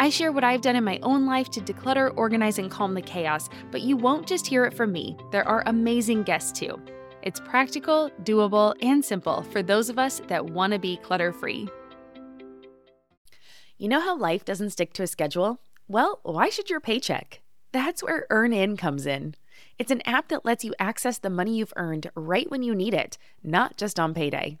I share what I've done in my own life to declutter, organize, and calm the chaos, but you won't just hear it from me. There are amazing guests too. It's practical, doable, and simple for those of us that want to be clutter free. You know how life doesn't stick to a schedule? Well, why should your paycheck? That's where EarnIn comes in. It's an app that lets you access the money you've earned right when you need it, not just on payday.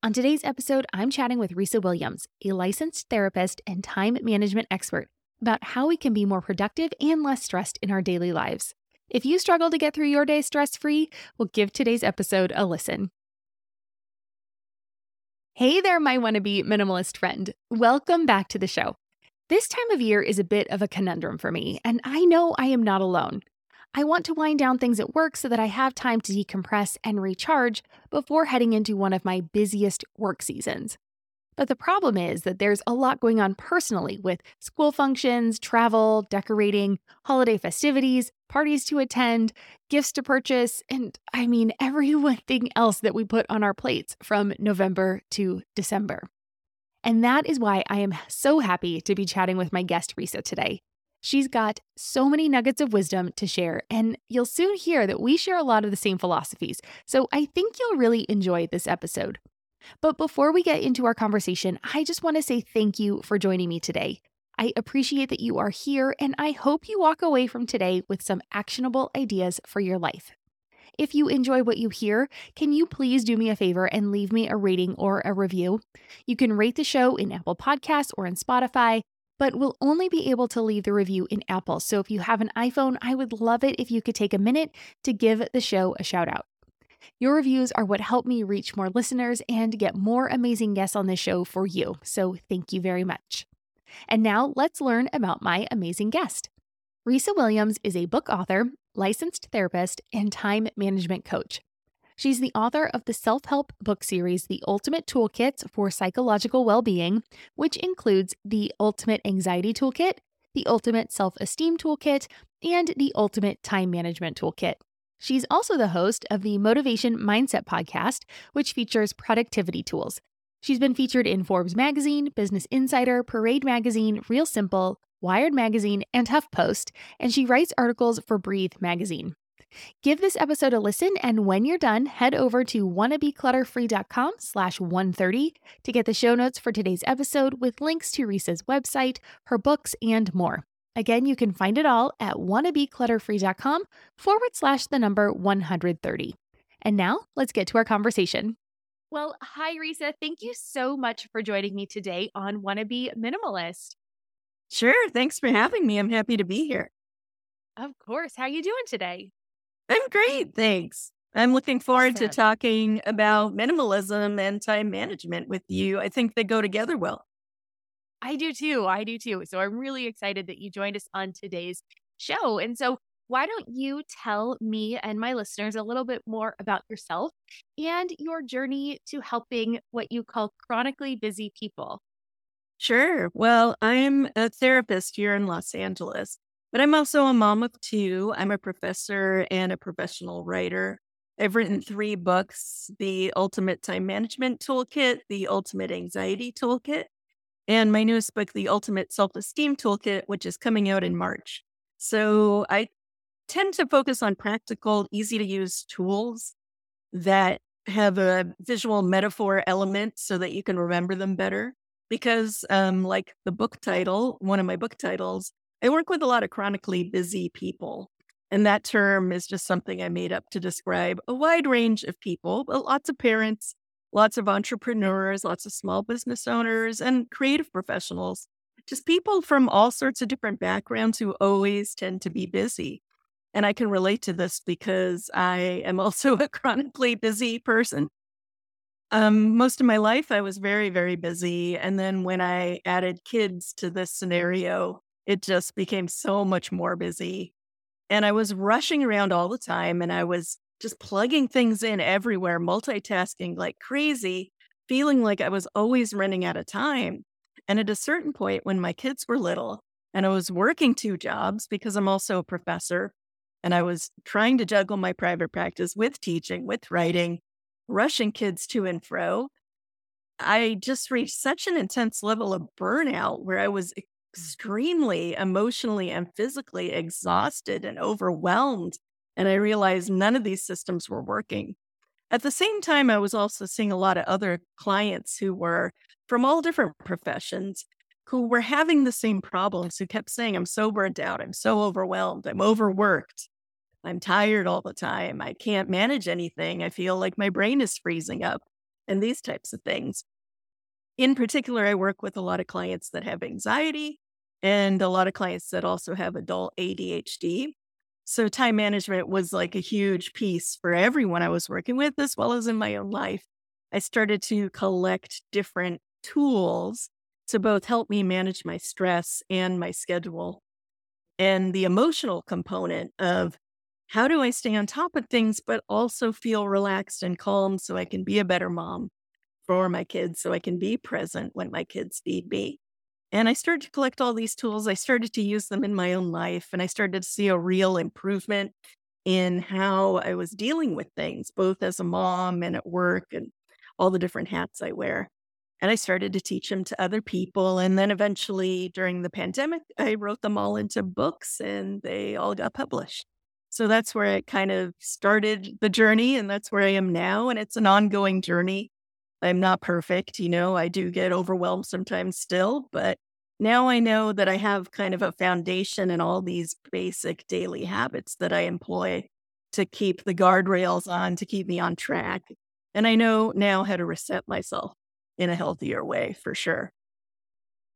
On today's episode, I'm chatting with Risa Williams, a licensed therapist and time management expert, about how we can be more productive and less stressed in our daily lives. If you struggle to get through your day stress free, well, give today's episode a listen. Hey there, my wannabe minimalist friend. Welcome back to the show. This time of year is a bit of a conundrum for me, and I know I am not alone. I want to wind down things at work so that I have time to decompress and recharge before heading into one of my busiest work seasons. But the problem is that there's a lot going on personally with school functions, travel, decorating, holiday festivities, parties to attend, gifts to purchase, and I mean, everything else that we put on our plates from November to December. And that is why I am so happy to be chatting with my guest, Risa, today. She's got so many nuggets of wisdom to share, and you'll soon hear that we share a lot of the same philosophies. So I think you'll really enjoy this episode. But before we get into our conversation, I just want to say thank you for joining me today. I appreciate that you are here, and I hope you walk away from today with some actionable ideas for your life. If you enjoy what you hear, can you please do me a favor and leave me a rating or a review? You can rate the show in Apple Podcasts or in Spotify but we'll only be able to leave the review in Apple. So if you have an iPhone, I would love it if you could take a minute to give the show a shout out. Your reviews are what help me reach more listeners and get more amazing guests on this show for you. So thank you very much. And now let's learn about my amazing guest. Risa Williams is a book author, licensed therapist, and time management coach. She's the author of the self help book series, The Ultimate Toolkit for Psychological Well-Being, which includes the Ultimate Anxiety Toolkit, the Ultimate Self Esteem Toolkit, and the Ultimate Time Management Toolkit. She's also the host of the Motivation Mindset podcast, which features productivity tools. She's been featured in Forbes Magazine, Business Insider, Parade Magazine, Real Simple, Wired Magazine, and HuffPost, and she writes articles for Breathe Magazine. Give this episode a listen, and when you're done, head over to wannabeclutterfree.com slash 130 to get the show notes for today's episode with links to Risa's website, her books, and more. Again, you can find it all at wannabeclutterfree.com forward slash the number 130. And now let's get to our conversation. Well, hi, Risa. Thank you so much for joining me today on Wanna Minimalist. Sure. Thanks for having me. I'm happy to be here. Of course. How are you doing today? I'm great, thanks. I'm looking forward to talking about minimalism and time management with you. I think they go together well. I do too. I do too. So I'm really excited that you joined us on today's show. And so, why don't you tell me and my listeners a little bit more about yourself and your journey to helping what you call chronically busy people? Sure. Well, I'm a therapist here in Los Angeles, but I'm also a mom of two. I'm a professor and a professional writer. I've written three books The Ultimate Time Management Toolkit, The Ultimate Anxiety Toolkit, and my newest book, The Ultimate Self Esteem Toolkit, which is coming out in March. So I tend to focus on practical, easy to use tools that have a visual metaphor element so that you can remember them better. Because, um, like the book title, one of my book titles, I work with a lot of chronically busy people. And that term is just something I made up to describe a wide range of people, but lots of parents, lots of entrepreneurs, lots of small business owners, and creative professionals. Just people from all sorts of different backgrounds who always tend to be busy. And I can relate to this because I am also a chronically busy person. Um, most of my life, I was very, very busy. And then when I added kids to this scenario, it just became so much more busy. And I was rushing around all the time and I was just plugging things in everywhere, multitasking like crazy, feeling like I was always running out of time. And at a certain point, when my kids were little and I was working two jobs because I'm also a professor and I was trying to juggle my private practice with teaching, with writing, rushing kids to and fro, I just reached such an intense level of burnout where I was extremely emotionally and physically exhausted and overwhelmed and I realized none of these systems were working. At the same time, I was also seeing a lot of other clients who were from all different professions who were having the same problems, who kept saying, I'm so burnt out, I'm so overwhelmed, I'm overworked, I'm tired all the time, I can't manage anything, I feel like my brain is freezing up, and these types of things. In particular, I work with a lot of clients that have anxiety and a lot of clients that also have adult ADHD. So time management was like a huge piece for everyone I was working with, as well as in my own life. I started to collect different tools to both help me manage my stress and my schedule. And the emotional component of how do I stay on top of things, but also feel relaxed and calm so I can be a better mom for my kids, so I can be present when my kids need me. And I started to collect all these tools. I started to use them in my own life, and I started to see a real improvement in how I was dealing with things, both as a mom and at work and all the different hats I wear. And I started to teach them to other people. And then eventually, during the pandemic, I wrote them all into books and they all got published. So that's where it kind of started the journey. And that's where I am now. And it's an ongoing journey. I'm not perfect. You know, I do get overwhelmed sometimes still, but now I know that I have kind of a foundation and all these basic daily habits that I employ to keep the guardrails on, to keep me on track. And I know now how to reset myself in a healthier way for sure.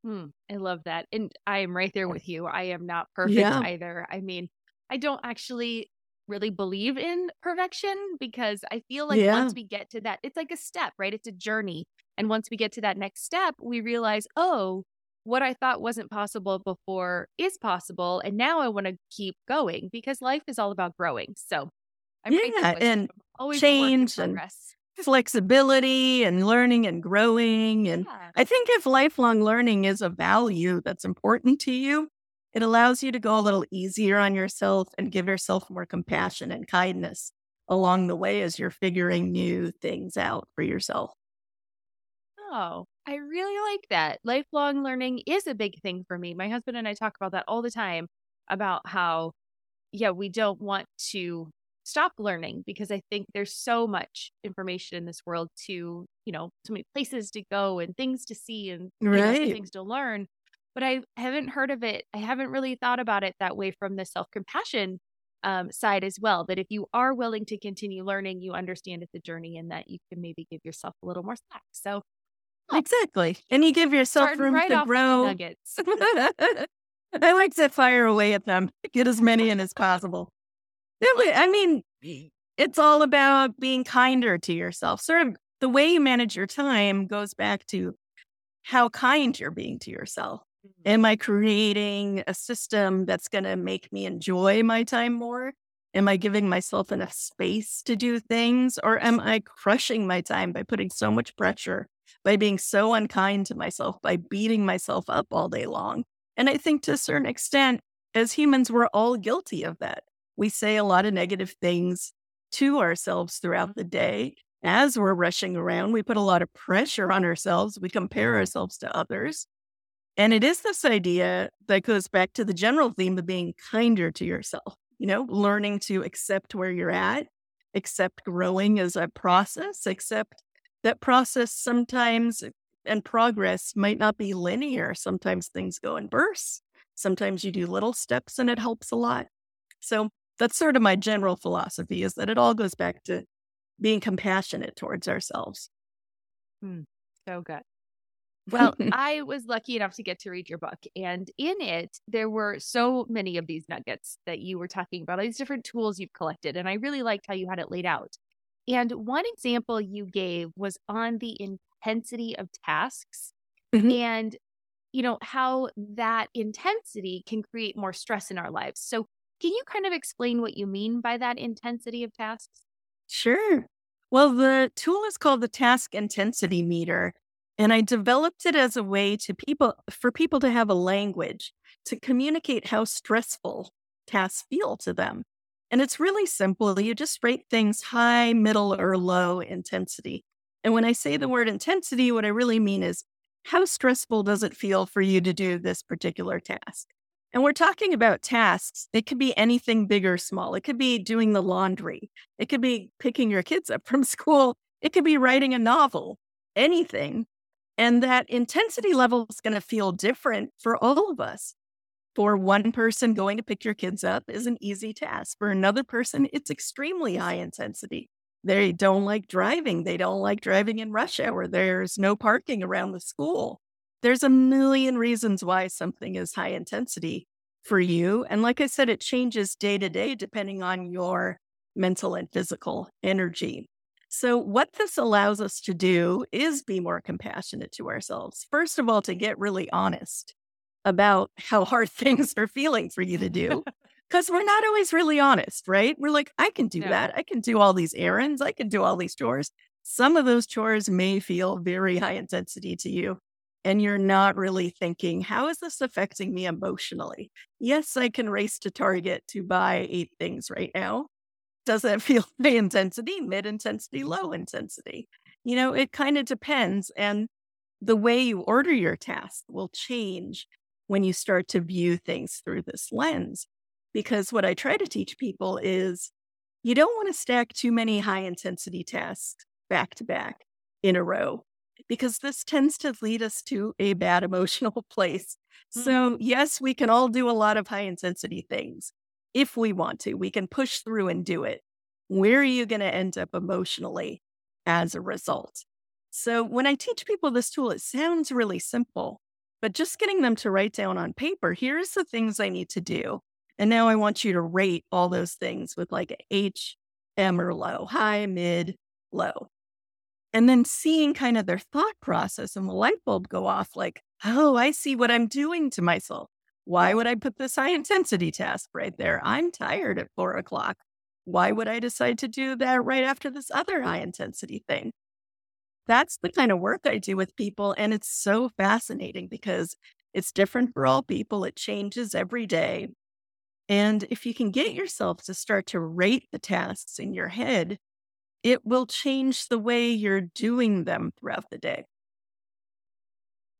Hmm, I love that. And I am right there with you. I am not perfect yeah. either. I mean, I don't actually really believe in perfection because I feel like yeah. once we get to that, it's like a step, right? It's a journey. And once we get to that next step, we realize, oh, what I thought wasn't possible before is possible. And now I want to keep going because life is all about growing. So I'm yeah, and always change and flexibility and learning and growing. And yeah. I think if lifelong learning is a value that's important to you, it allows you to go a little easier on yourself and give yourself more compassion and kindness along the way as you're figuring new things out for yourself. Oh, I really like that. Lifelong learning is a big thing for me. My husband and I talk about that all the time about how, yeah, we don't want to stop learning because I think there's so much information in this world to, you know, so many places to go and things to see and right. things to learn but I haven't heard of it. I haven't really thought about it that way from the self compassion um, side as well. That if you are willing to continue learning, you understand it's a journey and that you can maybe give yourself a little more slack. So, exactly. And you give yourself room right to grow. Nuggets. I like to fire away at them, get as many in as possible. I mean, it's all about being kinder to yourself. Sort of the way you manage your time goes back to how kind you're being to yourself. Mm-hmm. Am I creating a system that's going to make me enjoy my time more? Am I giving myself enough space to do things? Or am I crushing my time by putting so much pressure, by being so unkind to myself, by beating myself up all day long? And I think to a certain extent, as humans, we're all guilty of that. We say a lot of negative things to ourselves throughout the day. As we're rushing around, we put a lot of pressure on ourselves. We compare ourselves to others. And it is this idea that goes back to the general theme of being kinder to yourself, you know, learning to accept where you're at, accept growing as a process, accept that process sometimes and progress might not be linear. Sometimes things go in bursts. Sometimes you do little steps and it helps a lot. So that's sort of my general philosophy is that it all goes back to being compassionate towards ourselves. Mm, so good. Well, I was lucky enough to get to read your book. And in it, there were so many of these nuggets that you were talking about, all these different tools you've collected. And I really liked how you had it laid out. And one example you gave was on the intensity of tasks Mhm. and, you know, how that intensity can create more stress in our lives. So, can you kind of explain what you mean by that intensity of tasks? Sure. Well, the tool is called the task intensity meter. And I developed it as a way to people for people to have a language to communicate how stressful tasks feel to them. And it's really simple. You just rate things high, middle, or low intensity. And when I say the word intensity, what I really mean is how stressful does it feel for you to do this particular task? And we're talking about tasks. It could be anything big or small. It could be doing the laundry. It could be picking your kids up from school. It could be writing a novel, anything. And that intensity level is going to feel different for all of us. For one person, going to pick your kids up is an easy task. For another person, it's extremely high intensity. They don't like driving. They don't like driving in rush hour. There's no parking around the school. There's a million reasons why something is high intensity for you. And like I said, it changes day to day depending on your mental and physical energy. So, what this allows us to do is be more compassionate to ourselves. First of all, to get really honest about how hard things are feeling for you to do. Because we're not always really honest, right? We're like, I can do No. that. I can do all these errands. I can do all these chores. Some of those chores may feel very high intensity to you. And you're not really thinking, how is this affecting me emotionally? Yes, I can race to Target to buy eight things right now. Does that feel high intensity, mid intensity, low intensity? You know, it kind of depends. And the way you order your task will change when you start to view things through this lens. Because what I try to teach people is you don't want to stack too many high intensity tasks back to back in a row, because this tends to lead us to a bad emotional place. Mm-hmm. So, yes, we can all do a lot of high intensity things if we want to. We can push through and do it. Where are you going to end up emotionally as a result? So, when I teach people this tool, it sounds really simple, but just getting them to write down on paper, here's the things I need to do. And now I want you to rate all those things with like H, M, or low, high, mid, low. And then seeing kind of their thought process and the light bulb go off like, oh, I see what I'm doing to myself. Why would I put this high intensity task right there? I'm tired at four o'clock. Why would I decide to do that right after this other high intensity thing? That's the kind of work I do with people. And it's so fascinating because it's different for all people. It changes every day. And if you can get yourself to start to rate the tasks in your head, it will change the way you're doing them throughout the day.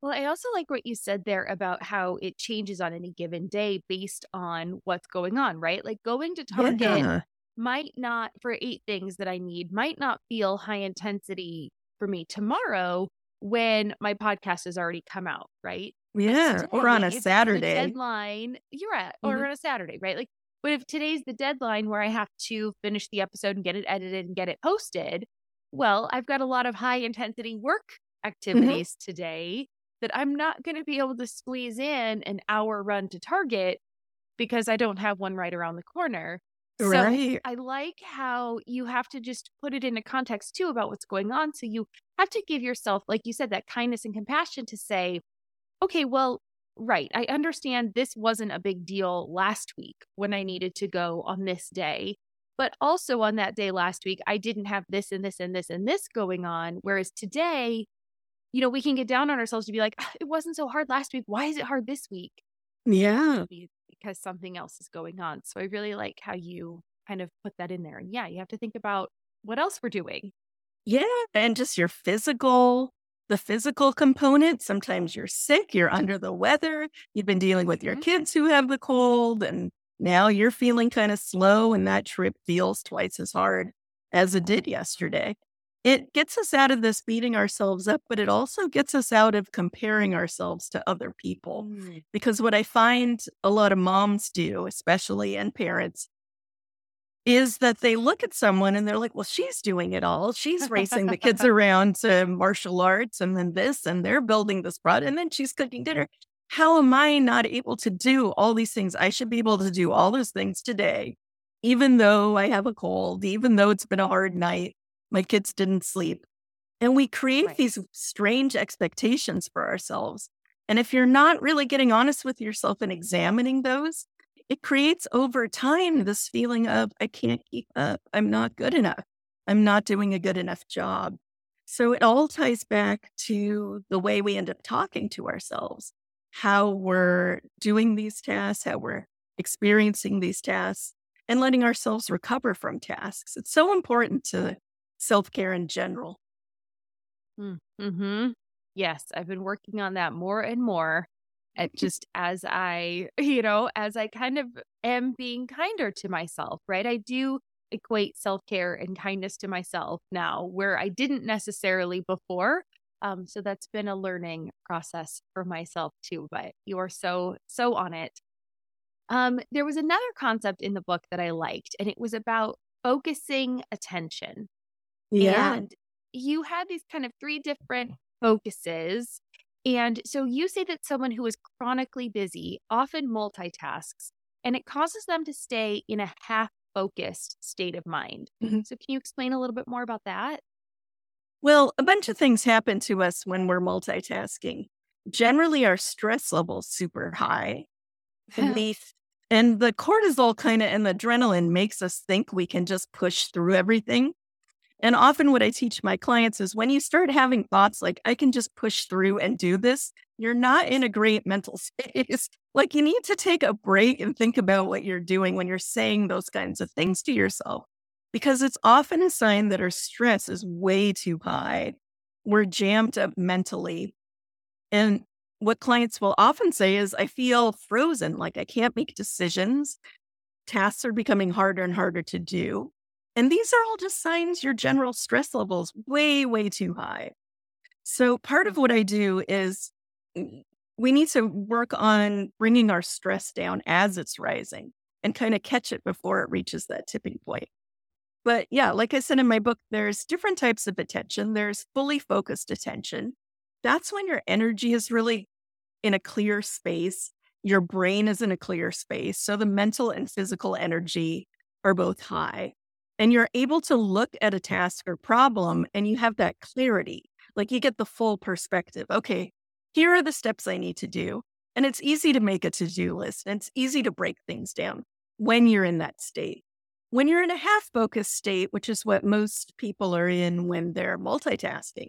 Well, I also like what you said there about how it changes on any given day based on what's going on, right? Like going to Target Yeah. might not, for eight things that I need, might not feel high intensity for me tomorrow when my podcast has already come out, right? Yeah. Or on a today, Saturday. deadline, you're at, or Mhm. on a Saturday, right? Like, but if today's the deadline where I have to finish the episode and get it edited and get it posted, well, I've got a lot of high intensity work activities today that I'm not going to be able to squeeze in an hour run to Target because I don't have one right around the corner. Right. So I like how you have to just put it into context too about what's going on. So you have to give yourself, like you said, that kindness and compassion to say, okay, well, right, I understand this wasn't a big deal last week when I needed to go on this day. But also on that day last week, I didn't have this and this and this and this going on. Whereas today, you know, we can get down on ourselves to be like, "Ah, it wasn't so hard last week. Why is it hard this week? Yeah. Because something else is going on. So I really like how you kind of put that in there. And yeah, you have to think about what else we're doing. Yeah. And just your physical, the physical component. Sometimes you're sick, you're under the weather, you've been dealing with your Mhm. kids who have the cold, and now you're feeling kind of slow, and that trip feels twice as hard as it did yesterday. It gets us out of this beating ourselves up, but it also gets us out of comparing ourselves to other people. Mm. Because what I find a lot of moms do, especially and parents, is that they look at someone and they're like, well, she's doing it all. She's racing the kids around to martial arts and then this, and they're building this product, and then she's cooking dinner. How am I not able to do all these things? I should be able to do all those things today, even though I have a cold, even though it's been a hard night, my kids didn't sleep. And we create Right. these strange expectations for ourselves. And if you're not really getting honest with yourself and examining those, it creates over time this feeling of, I can't keep up. I'm not good enough. I'm not doing a good enough job. So it all ties back to the way we end up talking to ourselves, how we're doing these tasks, how we're experiencing these tasks, and letting ourselves recover from tasks. It's so important to self care in general. Mm-hmm. Yes, I've been working on that more and more. At just as I, you know, as I kind of am being kinder to myself, right? I do equate self care and kindness to myself now, where I didn't necessarily before. Um, so that's been a learning process for myself too. But you are so so on it. Um, there was another concept in the book that I liked, and it was about focusing attention. Yeah. And you had these kind of three different focuses. And so you say that someone who is chronically busy often multitasks and it causes them to stay in a half focused state of mind. Mhm. So, can you explain a little bit more about that? Well, a bunch of things happen to us when we're multitasking. Generally, our stress level's super high. And, we, and the cortisol kind of and the adrenaline makes us think we can just push through everything. And often, what I teach my clients is when you start having thoughts like, I can just push through and do this, you're not in a great mental space. like, you need to take a break and think about what you're doing when you're saying those kinds of things to yourself, because it's often a sign that our stress is way too high. We're jammed up mentally. And what clients will often say is, I feel frozen, like I can't make decisions. Tasks are becoming harder and harder to do. And these are all just signs your general stress levels way, way too high. So part of what I do is we need to work on bringing our stress down as it's rising and kind of catch it before it reaches that tipping point. But yeah, like I said in my book, there's different types of attention. There's fully focused attention. That's when your energy is really in a clear space. Your brain is in a clear space. So the mental and physical energy are both high. And you're able to look at a task or problem and you have that clarity. Like you get the full perspective. Okay, here are the steps I need to do. And it's easy to make a to do list and it's easy to break things down when you're in that state. When you're in a half focused state, which is what most people are in when they're multitasking,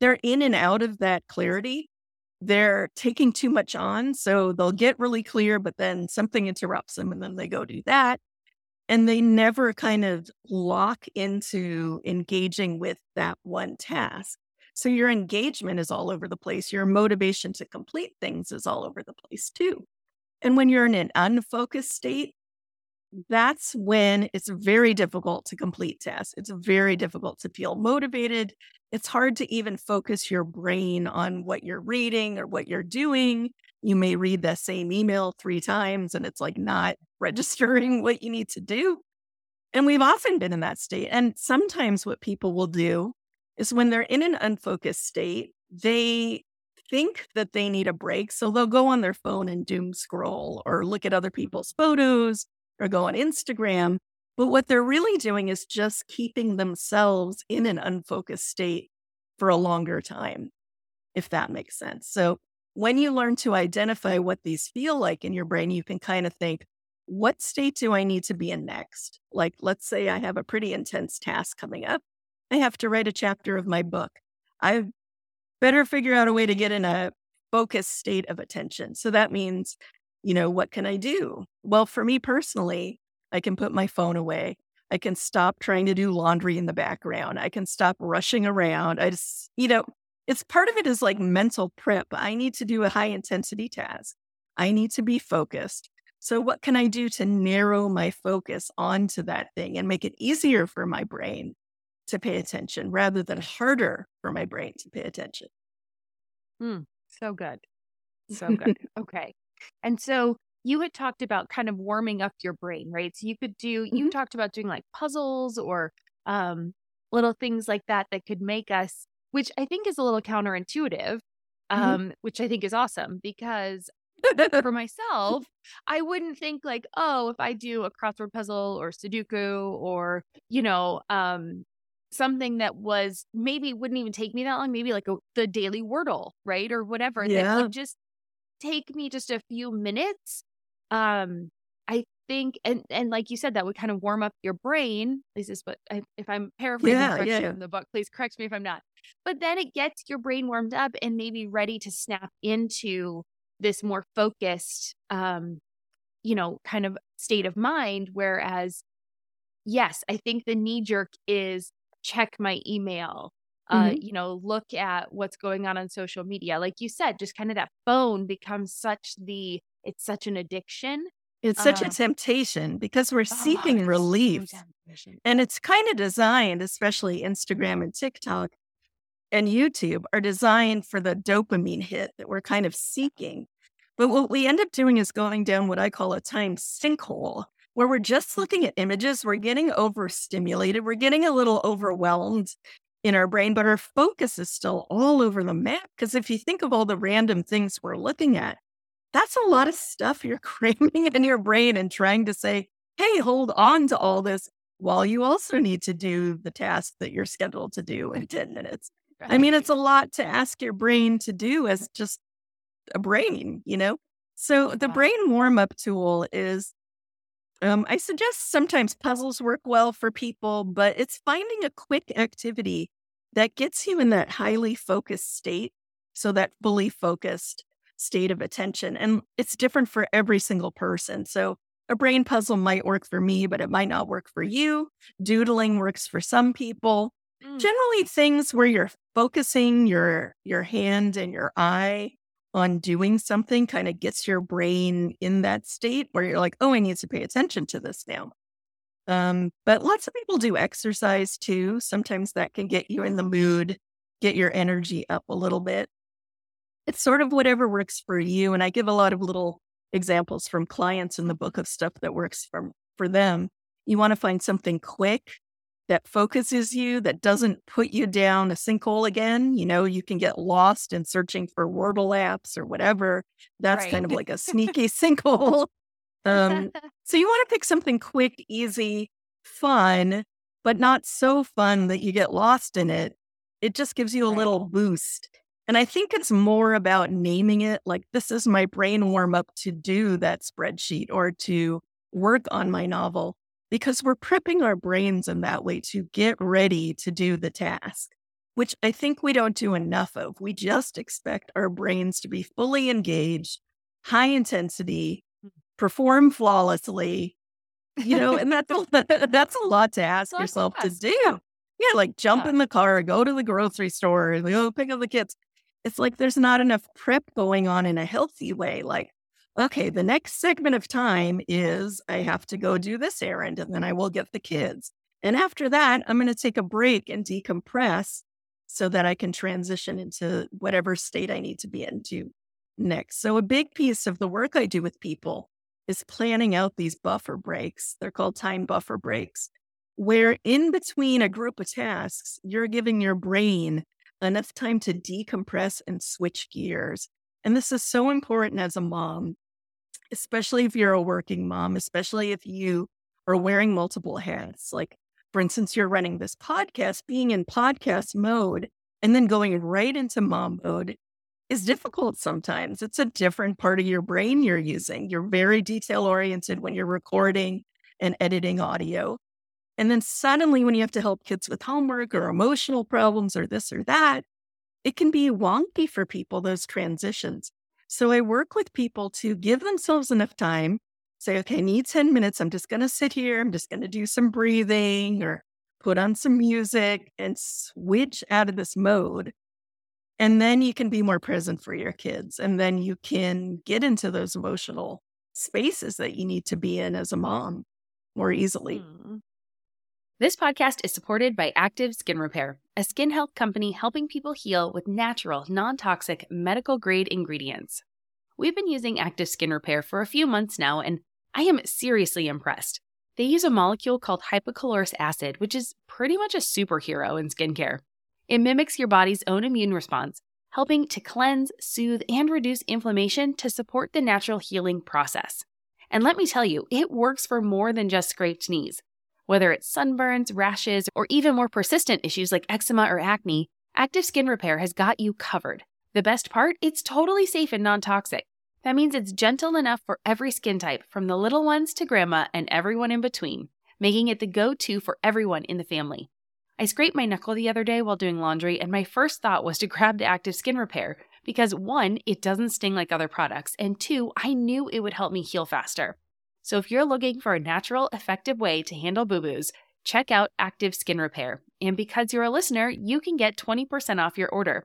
they're in and out of that clarity. They're taking too much on. So they'll get really clear, but then something interrupts them and then they go do that. And they never kind of lock into engaging with that one task. So your engagement is all over the place. Your motivation to complete things is all over the place too. And when you're in an unfocused state, that's when it's very difficult to complete tasks. It's very difficult to feel motivated. It's hard to even focus your brain on what you're reading or what you're doing. You may read the same email three times and it's like not registering what you need to do. And we've often been in that state. And sometimes what people will do is when they're in an unfocused state, they think that they need a break. So they'll go on their phone and doom scroll or look at other people's photos or go on Instagram. But what they're really doing is just keeping themselves in an unfocused state for a longer time, if that makes sense. So when you learn to identify what these feel like in your brain, you can kind of think, what state do I need to be in next? Like, let's say I mm. have a pretty intense task coming up. I have to write a chapter of my book. I better figure out a way to get in a focused state of attention. So that means, you know, what can I do? Well, for me personally, I can put my phone away. I can stop trying to do laundry in the background. I can stop rushing around. I just, you know, it's part of it is like mental prep. I need to do a high intensity task. I need to be focused. So, what can I do to narrow my focus onto that thing and make it easier for my brain to pay attention rather than harder for my brain to pay attention? Mm, so good. So good. okay. And so you had talked about kind of warming up your brain, right? So you could do, mm-hmm. you talked about doing like puzzles or um, little things like that that could make us which I think is a little counterintuitive, mm-hmm. um, mm-hmm. which I think is awesome because for myself, I wouldn't think like, oh, if I do a crossword puzzle or Sudoku or, you know, um, something that was maybe wouldn't even take me that long, maybe like a, the daily Wordle, right? Or whatever yeah. that would just take me just a few minutes. Um, I think and and like you said that would kind of warm up your brain least is what I, if i'm paraphrasing yeah, yeah, yeah. the book please correct me if i'm not but then it gets your brain warmed up and maybe ready to snap into this more focused um you know kind of state of mind whereas yes i think the knee jerk is check my email uh, mm-hmm. you know, look at what's going on on social media. Like you said, just kind of that phone becomes such the, it's such an addiction it's such a uh-huh. temptation because we're oh, seeking so relief. And it's kind of designed, especially Instagram and TikTok and YouTube, are designed for the dopamine hit that we're kind of seeking. But what we end up doing is going down what I call a time sinkhole, where we're just mm. looking at images, we're getting overstimulated, we're getting a little overwhelmed in our brain, but our focus is still all over the map. Because if you think of all the random things we're looking at, that's a lot of stuff you're cramming in your brain and trying to say, hey, hold on to all this while you also need to do the task that you're scheduled to do in 10 minutes. Right. I mean, it's a lot to ask your brain to do as just a brain, you know? So the brain warm up tool is um, I suggest sometimes puzzles work well for people, but it's finding a quick activity that gets you in that highly focused state. So that fully focused state of attention. And it's different for every single person. So a brain puzzle might work for me, but it might not work for you. Doodling works for some people. Mm. Generally things where you're focusing your your hand and your eye on doing something kind of gets your brain in that state where you're like, "Oh, I need to pay attention to this now." Um, but lots of people do exercise too. Sometimes that can get you in the mood, get your energy up a little bit it's sort of whatever works for you. And I give a lot of little examples from clients in the book of stuff that works for, for them. You want to find something quick that focuses you, that doesn't put you down a sinkhole again. You know, you can get lost in searching for Wordle apps or whatever. That's right. kind of like a sneaky sinkhole. Um, so you want to pick something quick, easy, fun, but not so fun that you get lost in it. It just gives you a little boost and I think it's more about naming it like this is my brain warm up to do that spreadsheet or to work on my novel because we're prepping our brains in that way to get ready to do the task, which I think we don't do enough of. We just expect our brains to be fully engaged, high intensity, hmm. perform flawlessly, you know, and that's a, that's a lot to ask yourself to do. Yeah, like jump yeah. in the car, go to the grocery store, go pick up the kids it's like there's not enough prep going on in a healthy way. Like, okay, the next segment of time is I have to go do this errand and then I will get the kids. And after that, I'm going to take a break and decompress so that I can transition into whatever state I need to be into next. So, a big piece of the work I do with people is planning out these buffer breaks. They're called time buffer breaks, where in between a group of tasks, you're giving your brain enough time to decompress and switch gears. And this is so important as a mom, especially if you're a working mom, especially if you are wearing multiple hats. Like, for instance, you're running this podcast, being in podcast mode and then going right into mom mode is difficult sometimes. It's a different part of your brain you're using. You're very detail oriented when you're recording and editing audio. And then suddenly, when you have to help kids with homework or emotional problems or this or that, it can be wonky for people, those transitions. So I work with people to give themselves enough time, say, okay, I need 10 minutes. I'm just going to sit here. I'm just going to do some breathing or put on some music and switch out of this mode. And then you can be more present for your kids. And then you can get into those emotional spaces that you need to be in as a mom more easily. Mm. This podcast is supported by Active Skin Repair, a skin health company helping people heal with natural, non toxic, medical grade ingredients. We've been using Active Skin Repair for a few months now, and I am seriously impressed. They use a molecule called hypochlorous acid, which is pretty much a superhero in skincare. It mimics your body's own immune response, helping to cleanse, soothe, and reduce inflammation to support the natural healing process. And let me tell you, it works for more than just scraped knees. Whether it's sunburns, rashes, or even more persistent issues like eczema or acne, Active Skin Repair has got you covered. The best part? It's totally safe and non toxic. That means it's gentle enough for every skin type, from the little ones to grandma and everyone in between, making it the go to for everyone in the family. I scraped my knuckle the other day while doing laundry, and my first thought was to grab the Active Skin Repair because one, it doesn't sting like other products, and two, I knew it would help me heal faster. So if you're looking for a natural, effective way to handle boo boos, check out Active Skin Repair. And because you're a listener, you can get 20% off your order.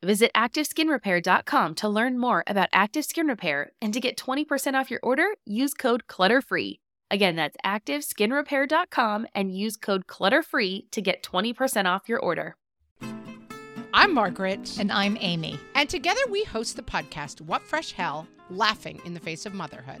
Visit ActiveSkinRepair.com to learn more about Active Skin Repair and to get 20% off your order, use code CLUTTERFREE. Again, that's ActiveSkinRepair.com and use code CLUTTERFREE to get 20% off your order. I'm Margaret. And I'm Amy. And together we host the podcast, What Fresh Hell Laughing in the Face of Motherhood.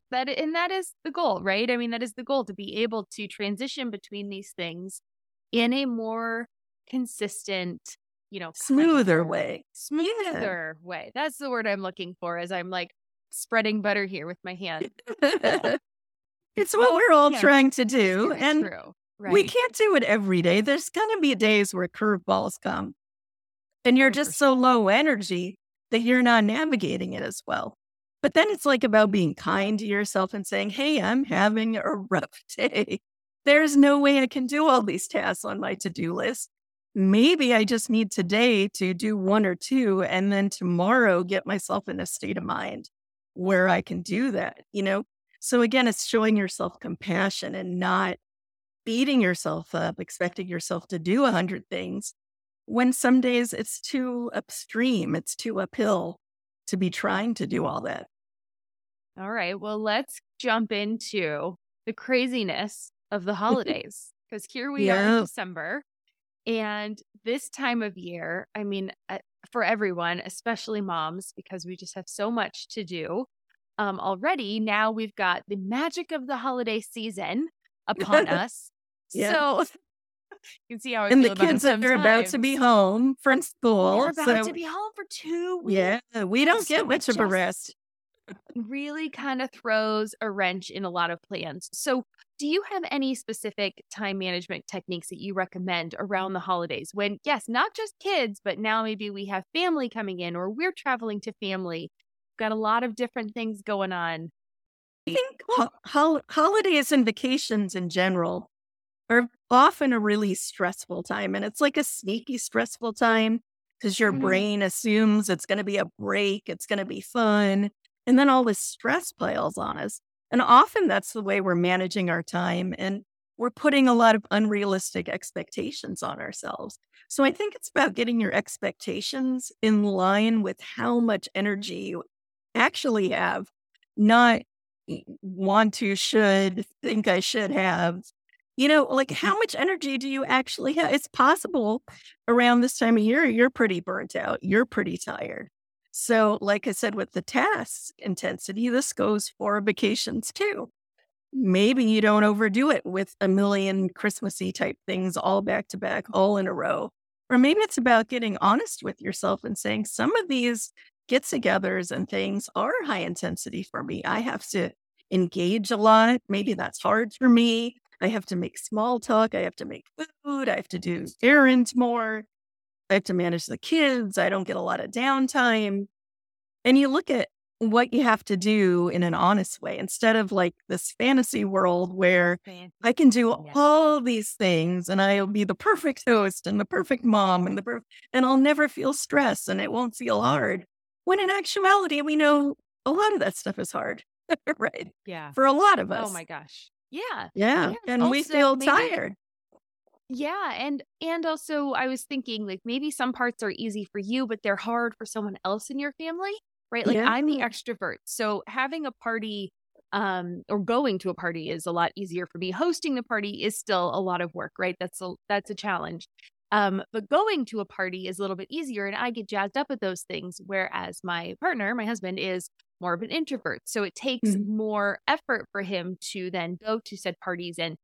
that and that is the goal right i mean that is the goal to be able to transition between these things in a more consistent you know smoother way smoother yeah. way that's the word i'm looking for as i'm like spreading butter here with my hand it's what we're all yeah. trying to do and true. Right. we can't do it every day there's going to be days where curveballs come and you're oh, just so low energy that you're not navigating it as well but then it's like about being kind to yourself and saying, Hey, I'm having a rough day. There's no way I can do all these tasks on my to do list. Maybe I just need today to do one or two and then tomorrow get myself in a state of mind where I can do that, you know? So again, it's showing yourself compassion and not beating yourself up, expecting yourself to do a hundred things when some days it's too upstream, it's too uphill to be trying to do all that. All right. Well, let's jump into the craziness of the holidays because here we yeah. are in December. And this time of year, I mean, uh, for everyone, especially moms, because we just have so much to do um, already. Now we've got the magic of the holiday season upon us. Yeah. So you can see how I and the kids are about to be home from school. We're about so, to be home for two weeks. Yeah, we don't get much of a rest really kind of throws a wrench in a lot of plans. So, do you have any specific time management techniques that you recommend around the holidays when, yes, not just kids, but now maybe we have family coming in or we're traveling to family? We've got a lot of different things going on. I think ho- holidays and vacations in general are often a really stressful time, and it's like a sneaky stressful time because your Mhm. brain assumes it's going to be a break, it's going to be fun. And then all this stress piles on us. And often that's the way we're managing our time. And we're putting a lot of unrealistic expectations on ourselves. So I think it's about getting your expectations in line with how much energy you actually have, not want to, should, think I should have. You know, like mm-hmm. how much energy do you actually have? It's possible around this time of year, you're pretty burnt out, you're pretty tired. So, like I said, with the task intensity, this goes for vacations too. Maybe you don't overdo it with a million Christmassy type things all back to back, all in a row. Or maybe it's about getting honest with yourself and saying some of these get togethers and things are high intensity for me. I have to engage a lot. Maybe that's hard for me. I have to make small talk. I have to make food. I have to do errands more. I have to manage the kids. I don't get a lot of downtime. And you look at what you have to do in an honest way instead of like this fantasy world where I can do all these things and I'll be the perfect host and the perfect mom and the per- and I'll never feel stress and it won't feel hard. When in actuality, we know a lot of that stuff is hard, right? Yeah. For a lot of oh us. Oh my gosh. Yeah. Yeah. Yeah. And we feel maybe- tired. Yeah, and and also I was thinking like maybe some parts are easy for you, but they're hard for someone else in your family, right? Like I'm the extrovert. So having a party um or going to a party is a lot easier for me. Hosting the party is still a lot of work, right? That's a that's a challenge. Um but going to a party is a little bit easier and I get jazzed up at those things whereas my partner, my husband is more of an introvert. So it takes Mhm. more effort for him to then go to said parties and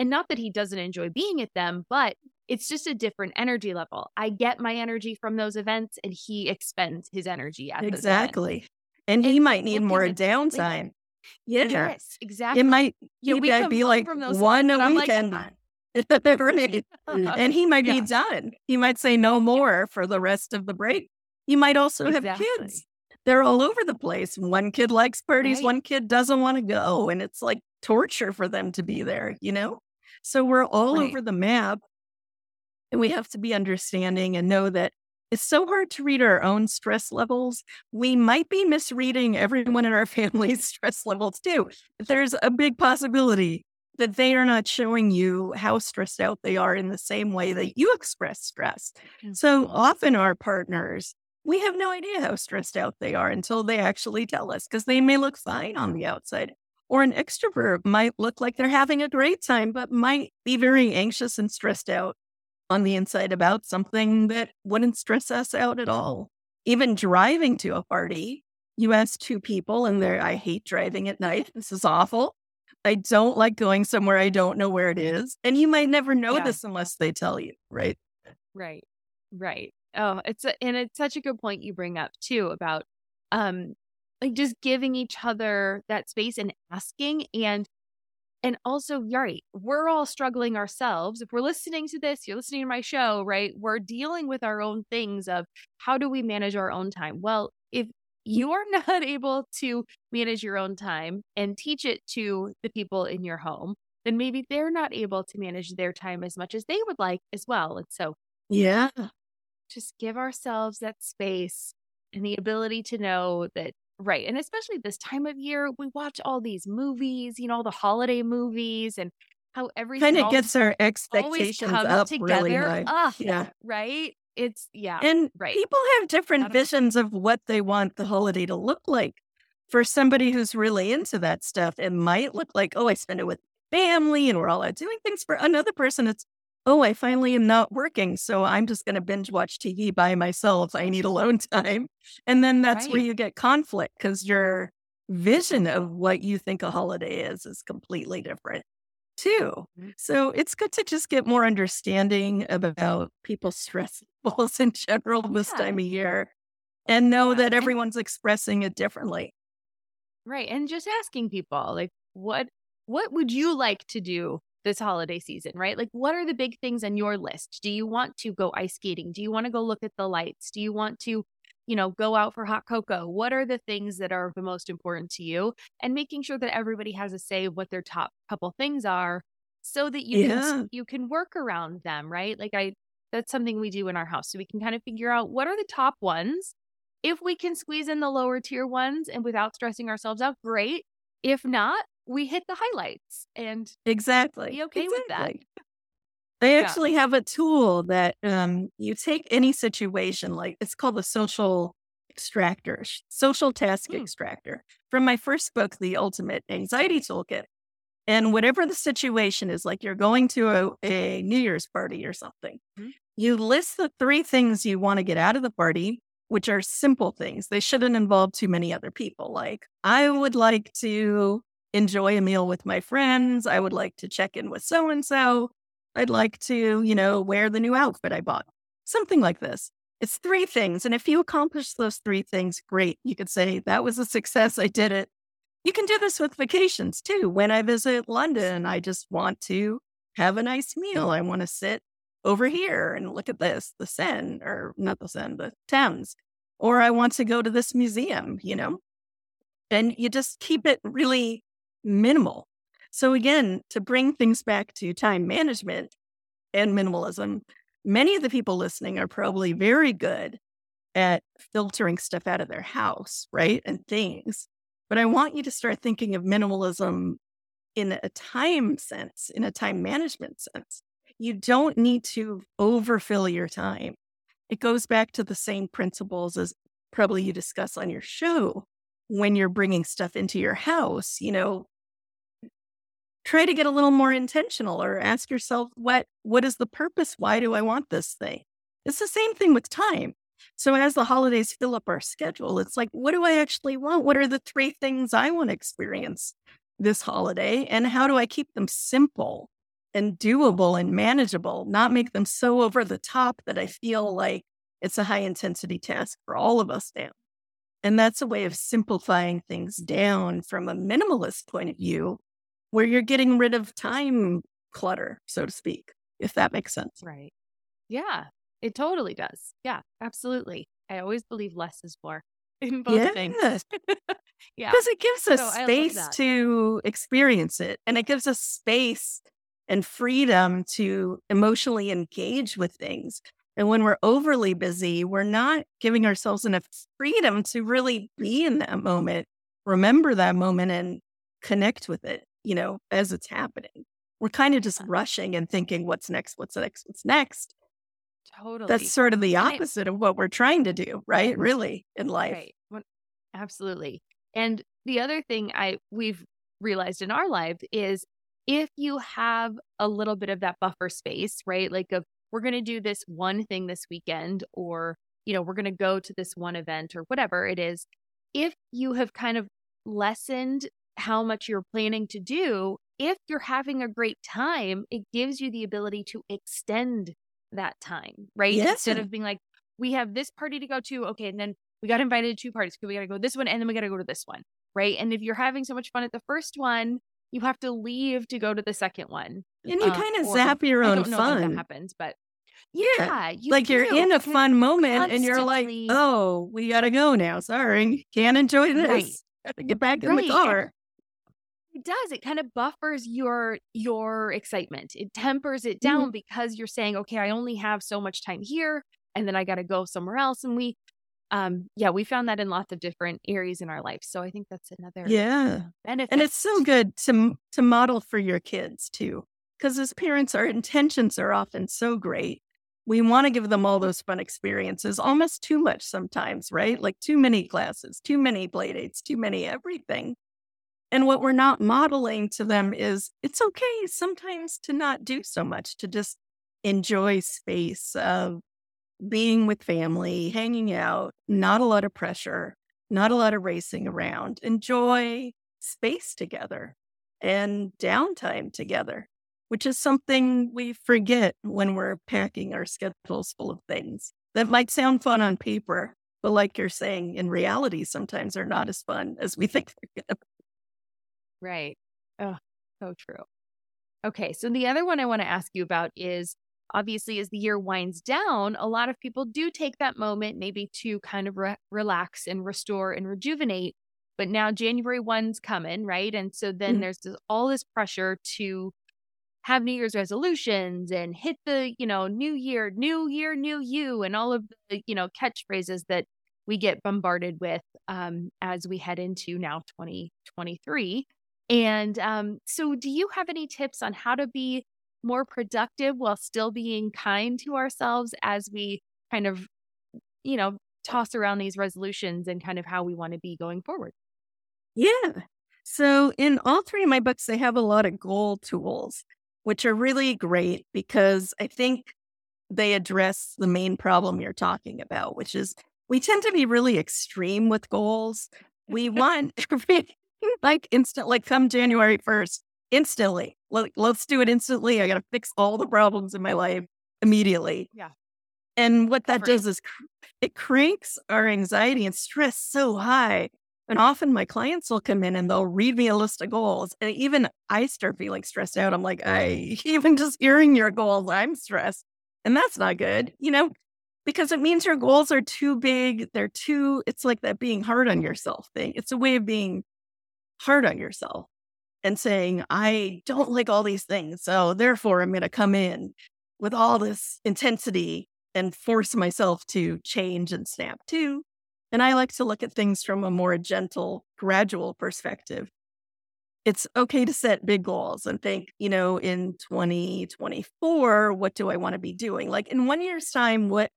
and not that he doesn't enjoy being at them, but it's just a different energy level. I get my energy from those events and he expends his energy at. Exactly. And he might need more downtime. Yeah. Yes, exactly. It might Yeah, we might be like one a like, weekend. "Ah." Right. and he might be done. He might say no more for the rest of the break. You might also have kids. They're all over the place. One kid likes parties, Right. one kid doesn't want to go. And it's like torture for them to be there, you know? So we're all Right. over the map. And we have to be understanding and know that it's so hard to read our own stress levels. We might be misreading everyone in our family's stress levels too. There's a big possibility that they are not showing you how stressed out they are in the same way that you express stress. Mm. So often, our partners, we have no idea how stressed out they are until they actually tell us because they may look fine on the outside. Or an extrovert might look like they're having a great time, but might be very anxious and stressed out on the inside about something that wouldn't stress us out at all. Even driving to a party, you ask two people, and they're, I hate driving at night. This is awful. I don't like going somewhere I don't know where it is. And you might never know Yeah. this unless they tell you, right? Right. Right. Oh, it's a, and it's such a good point you bring up too about um like just giving each other that space and asking and and also right we're all struggling ourselves if we're listening to this you're listening to my show right we're dealing with our own things of how do we manage our own time well if you're not able to manage your own time and teach it to the people in your home then maybe they're not able to manage their time as much as they would like as well and so Yeah. just give ourselves that space and the ability to know that right and especially this time of year we watch all these movies you know the holiday movies and how everything Kind of gets our expectations up together really high. Yeah. right it's yeah And right. people have different visions of what they want the holiday to look like. For somebody who's really into that stuff, it might look like, oh, I spend it with family and we're all out doing things. For another person, it's, oh, I finally am not working. So I'm just going to binge watch TV by myself. I need alone time. And then that's where you get conflict because your vision of what you think a holiday is is completely different too. Mhm. So it's good to just get more understanding about people's stress levels in general this Yeah. time of year and know Yeah, that everyone's expressing it differently. right and just asking people like what what would you like to do this holiday season right like what are the big things on your list do you want to go ice skating do you want to go look at the lights do you want to you know go out for hot cocoa what are the things that are the most important to you and making sure that everybody has a say of what their top couple things are so that you Yeah. can you can work around them right like i That's something we do in our house. So we can kind of figure out what are the top ones. If we can squeeze in the lower tier ones and without stressing ourselves out, great. If not, we hit the highlights and exactly be okay with that. Exactly. They Yeah. actually have a tool that um, you take any situation, like it's called the social extractor, social task Hmm. extractor, from my first book, The Ultimate Anxiety Toolkit. And whatever the situation is, like you're going to a, a New Year's party or something, Mhm. you list the three things you want to get out of the party, which are simple things. They shouldn't involve too many other people. Like, I would like to enjoy a meal with my friends. I would like to check in with so and so. I'd like to, you know, wear the new outfit I bought. Something like this. It's three things. And if you accomplish those three things, great. You could say, that was a success. I did it. You can do this with vacations too. When I visit London, I just want to have a nice meal. I want to sit over here and look at this, the Seine, or not the Seine, the Thames. Or I want to go to this museum, you know? And you just keep it really minimal. So, again, to bring things back to time management and minimalism, many of the people listening are probably very good at filtering stuff out of their house, right? And things. But I want you to start thinking of minimalism in a time sense, in a time management sense. You don't need to overfill your time. It goes back to the same principles as probably you discuss on your show when you're bringing stuff into your house. You know, try to get a little more intentional or ask yourself what what is the purpose? Why do i want this thing? It's the same thing with time. So as the holidays fill up our schedule it's like what do i actually want? What are the three things i want to experience this holiday? And how do i keep them simple and doable and manageable not make them so over the top that i feel like it's a high intensity task for all of us now and that's a way of simplifying things down from a minimalist point of view where you're getting rid of time clutter, so to speak, if that makes sense. Right. Yeah, it totally does. Yeah, absolutely. I always believe less is more in both things. Yeah. because it gives us So space to experience it and it gives us space and freedom to emotionally engage with things. And when we're overly busy, we're not giving ourselves enough freedom to really be in that moment, remember that moment, and connect with it, you know, as it's happening. We're kind of just rushing and thinking, what's next? What's next? What's next? Totally. That's sort of the opposite of what we're trying to do, right? Really, in life. Right. Absolutely. And the other thing I we've realized in our life is if you have a little bit of that buffer space, right? Like of we're going to do this one thing this weekend or you know, we're going to go to this one event or whatever it is. If you have kind of lessened how much you're planning to do, if you're having a great time, it gives you the ability to extend that time, right? Instead of being like, we have this party to go to. Okay. And then we got invited to two parties. Okay, we got to go this one and then we got to go to this one. Right. And if you're having so much fun at the first one, you have to leave to go to the second one. And you Uh, kind of zap your I own know that happens, but Yeah. yeah, you like you're in a fun moment and you're like, oh, we got to go now. Sorry. Can't enjoy this. Right. Gotta get back in the car. It does. It kind of buffers your your excitement. It tempers it down Mm-hmm. because you're saying, okay, I only have so much time here, and then I got to go somewhere else. And we, um, yeah, we found that in lots of different areas in our life. So I think that's another Yeah. benefit. And it's so good to to model for your kids too. Because as parents, our intentions are often so great. We want to give them all those fun experiences, almost too much sometimes, right? Like too many classes, too many play dates, too many everything. And what we're not modeling to them is it's okay sometimes to not do so much, to just enjoy space of being with family, hanging out, not a lot of pressure, not a lot of racing around. Enjoy space together and downtime together, which is something we forget when we're packing our schedules full of things. That might sound fun on paper, but like you're saying, in reality, sometimes they're not as fun as we think they're going to be. Right. Oh, so true. Okay. So the other one I want to ask you about is obviously as the year winds down, a lot of people do take that moment maybe to kind of re- relax and restore and rejuvenate. But now January 1's coming, right? And so then Mhm. there's this, all this pressure to have New Year's resolutions and hit the, you know, new year, new year, new you, and all of the, you know, catchphrases that we get bombarded with um, as we head into now 2023. And um, so, do you have any tips on how to be more productive while still being kind to ourselves as we kind of, you know, toss around these resolutions and kind of how we want to be going forward? Yeah. So, in all three of my books, they have a lot of goal tools, which are really great because I think they address the main problem you're talking about, which is we tend to be really extreme with goals. We want like instant, like come January 1st, instantly. Let, let's do it instantly. I got to fix all the problems in my life immediately. Yeah. And what that does is cr- it cranks our anxiety and stress so high. And often my clients will come in and they'll read me a list of goals. And even I start feeling stressed out. I'm like, I even just hearing your goals, I'm stressed. And that's not good, you know, because it means your goals are too big. They're too, it's like that being hard on yourself thing. It's a way of being hard on yourself and saying, I don't like all these things. So therefore, I'm going to come in with all this intensity and force myself to change and snap to. And I like to look at things from a more gentle, gradual perspective. It's okay to set big goals and think, you know, in 2024, what do I want to be doing? Like in one year's time, what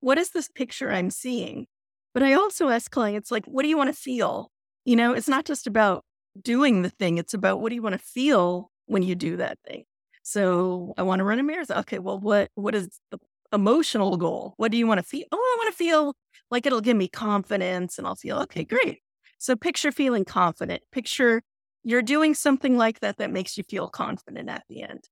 what is this picture I'm seeing? But I also ask clients, like, what do you want to feel? You know, it's not just about doing the thing. It's about what do you want to feel when you do that thing. So I want to run a marathon. Okay, well, what what is the emotional goal? What do you want to feel? Oh, I want to feel like it'll give me confidence, and I'll feel okay, great. So picture feeling confident. Picture you're doing something like that that makes you feel confident at the end.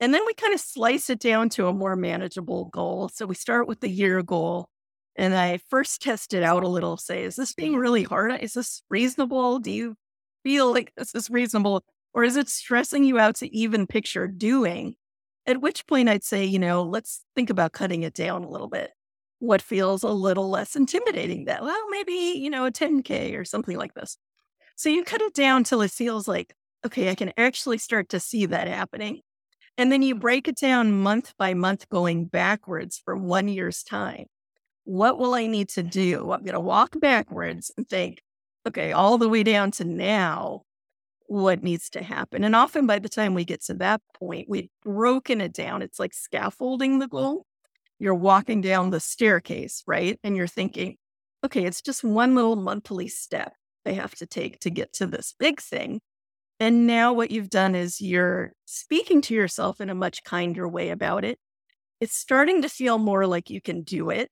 And then we kind of slice it down to a more manageable goal. So we start with the year goal. And I first test it out a little, say, is this being really hard? Is this reasonable? Do you feel like this is reasonable? Or is it stressing you out to even picture doing? At which point I'd say, you know, let's think about cutting it down a little bit. What feels a little less intimidating that? Well, maybe, you know, a 10K or something like this. So you cut it down till it feels like, okay, I can actually start to see that happening. And then you break it down month by month, going backwards for one year's time. What will I need to do? I'm going to walk backwards and think, okay, all the way down to now, what needs to happen. And often by the time we get to that point, we've broken it down. It's like scaffolding the goal. You're walking down the staircase, right? And you're thinking, okay, it's just one little monthly step I have to take to get to this big thing. And now what you've done is you're speaking to yourself in a much kinder way about it. It's starting to feel more like you can do it.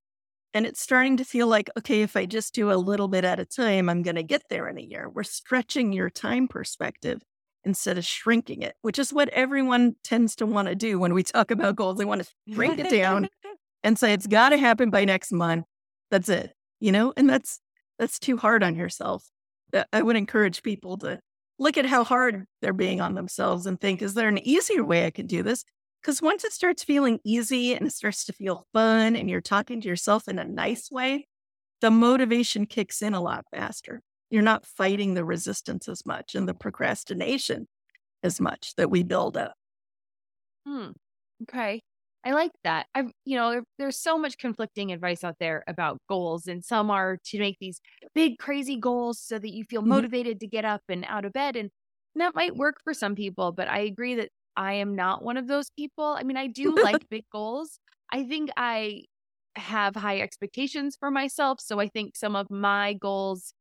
And it's starting to feel like, okay, if I just do a little bit at a time, I'm going to get there in a year. We're stretching your time perspective instead of shrinking it, which is what everyone tends to want to do when we talk about goals. They want to shrink it down and say it's got to happen by next month. That's it, you know, and that's that's too hard on yourself. I would encourage people to look at how hard they're being on themselves and think, is there an easier way I could do this? Because once it starts feeling easy and it starts to feel fun and you're talking to yourself in a nice way, the motivation kicks in a lot faster. You're not fighting the resistance as much and the procrastination as much that we build up. Hmm. Okay. I like that. I've, you know, there's so much conflicting advice out there about goals, and some are to make these big, crazy goals so that you feel Mhm. motivated to get up and out of bed. And that might work for some people, but I agree that I am not one of those people. I mean, I do like big goals. I think I have high expectations for myself. So I think some of my goals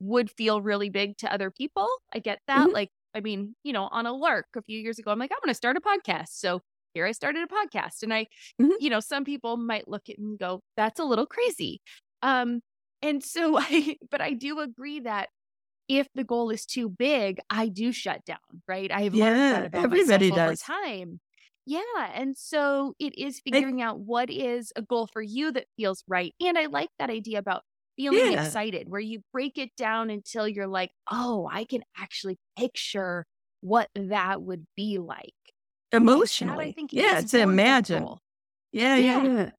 would feel really big to other people. I get that. Mhm. Like, I mean, you know, on a lark a few years ago, I'm like, I'm going to start a podcast. So here I started a podcast. And I, Mhm. you know, some people might look at and go, that's a little crazy. Um, and so I, but I do agree that if the goal is too big, I do shut down, right? I have learned Yeah, that about everybody myself over does. time. Yeah. And so it is figuring out what is a goal for you that feels right. And I like that idea about feeling Yeah. excited, where you break it down until you're like, oh, I can actually picture what that would be like. Emotionally. think yeah, to imagine. Yeah, yeah, Yeah. yeah.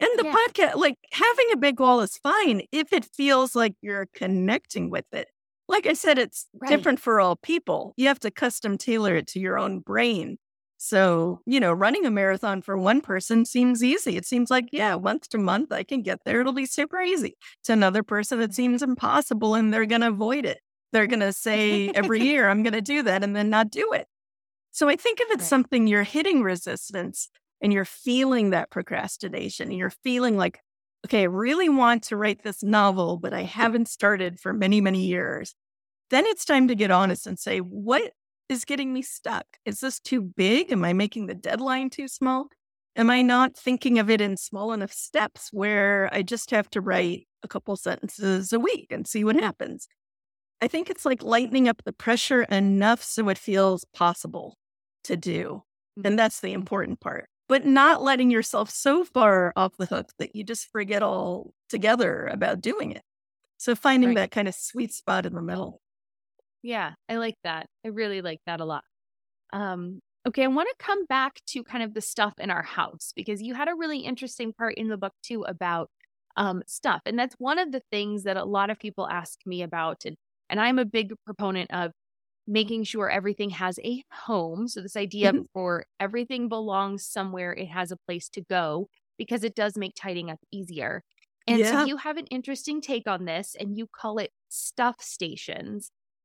And the Yeah. podcast, like having a big goal is fine if it feels like you're connecting with it. Like I said, it's Right. different for all people. You have to custom tailor it to your own brain. So, you know, running a marathon for one person seems easy. It seems like, yeah, month to month, I can get there. It'll be super easy. To another person, it seems impossible and they're going to avoid it. They're going to say every year, I'm going to do that and then not do it. So I think if it's right. something you're hitting resistance and you're feeling that procrastination and you're feeling like, okay, I really want to write this novel, but I haven't started for many, many years, then it's time to get honest and say, what is getting me stuck? Is this too big? Am I making the deadline too small? Am I not thinking of it in small enough steps where I just have to write a couple sentences a week and see what happens? I think it's like lightening up the pressure enough so it feels possible to do. And mm-hmm. that's the important part. But not letting yourself so far off the hook that you just forget all together about doing it. So finding right. that kind of sweet spot in the middle. Yeah, I like that. I really like that a lot. Um, okay, I want to come back to kind of the stuff in our house because you had a really interesting part in the book too about um, stuff. And that's one of the things that a lot of people ask me about. And, and I'm a big proponent of making sure everything has a home. So, this idea mm-hmm. for everything belongs somewhere, it has a place to go because it does make tidying up easier. And yeah. so, you have an interesting take on this and you call it stuff stations.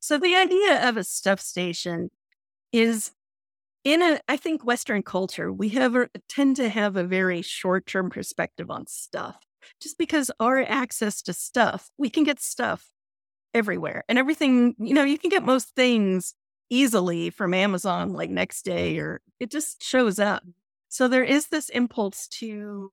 So the idea of a stuff station is in a I think Western culture, we have a, tend to have a very short-term perspective on stuff. Just because our access to stuff, we can get stuff everywhere. And everything, you know, you can get most things easily from Amazon like next day or it just shows up. Mm-hmm. So there is this impulse to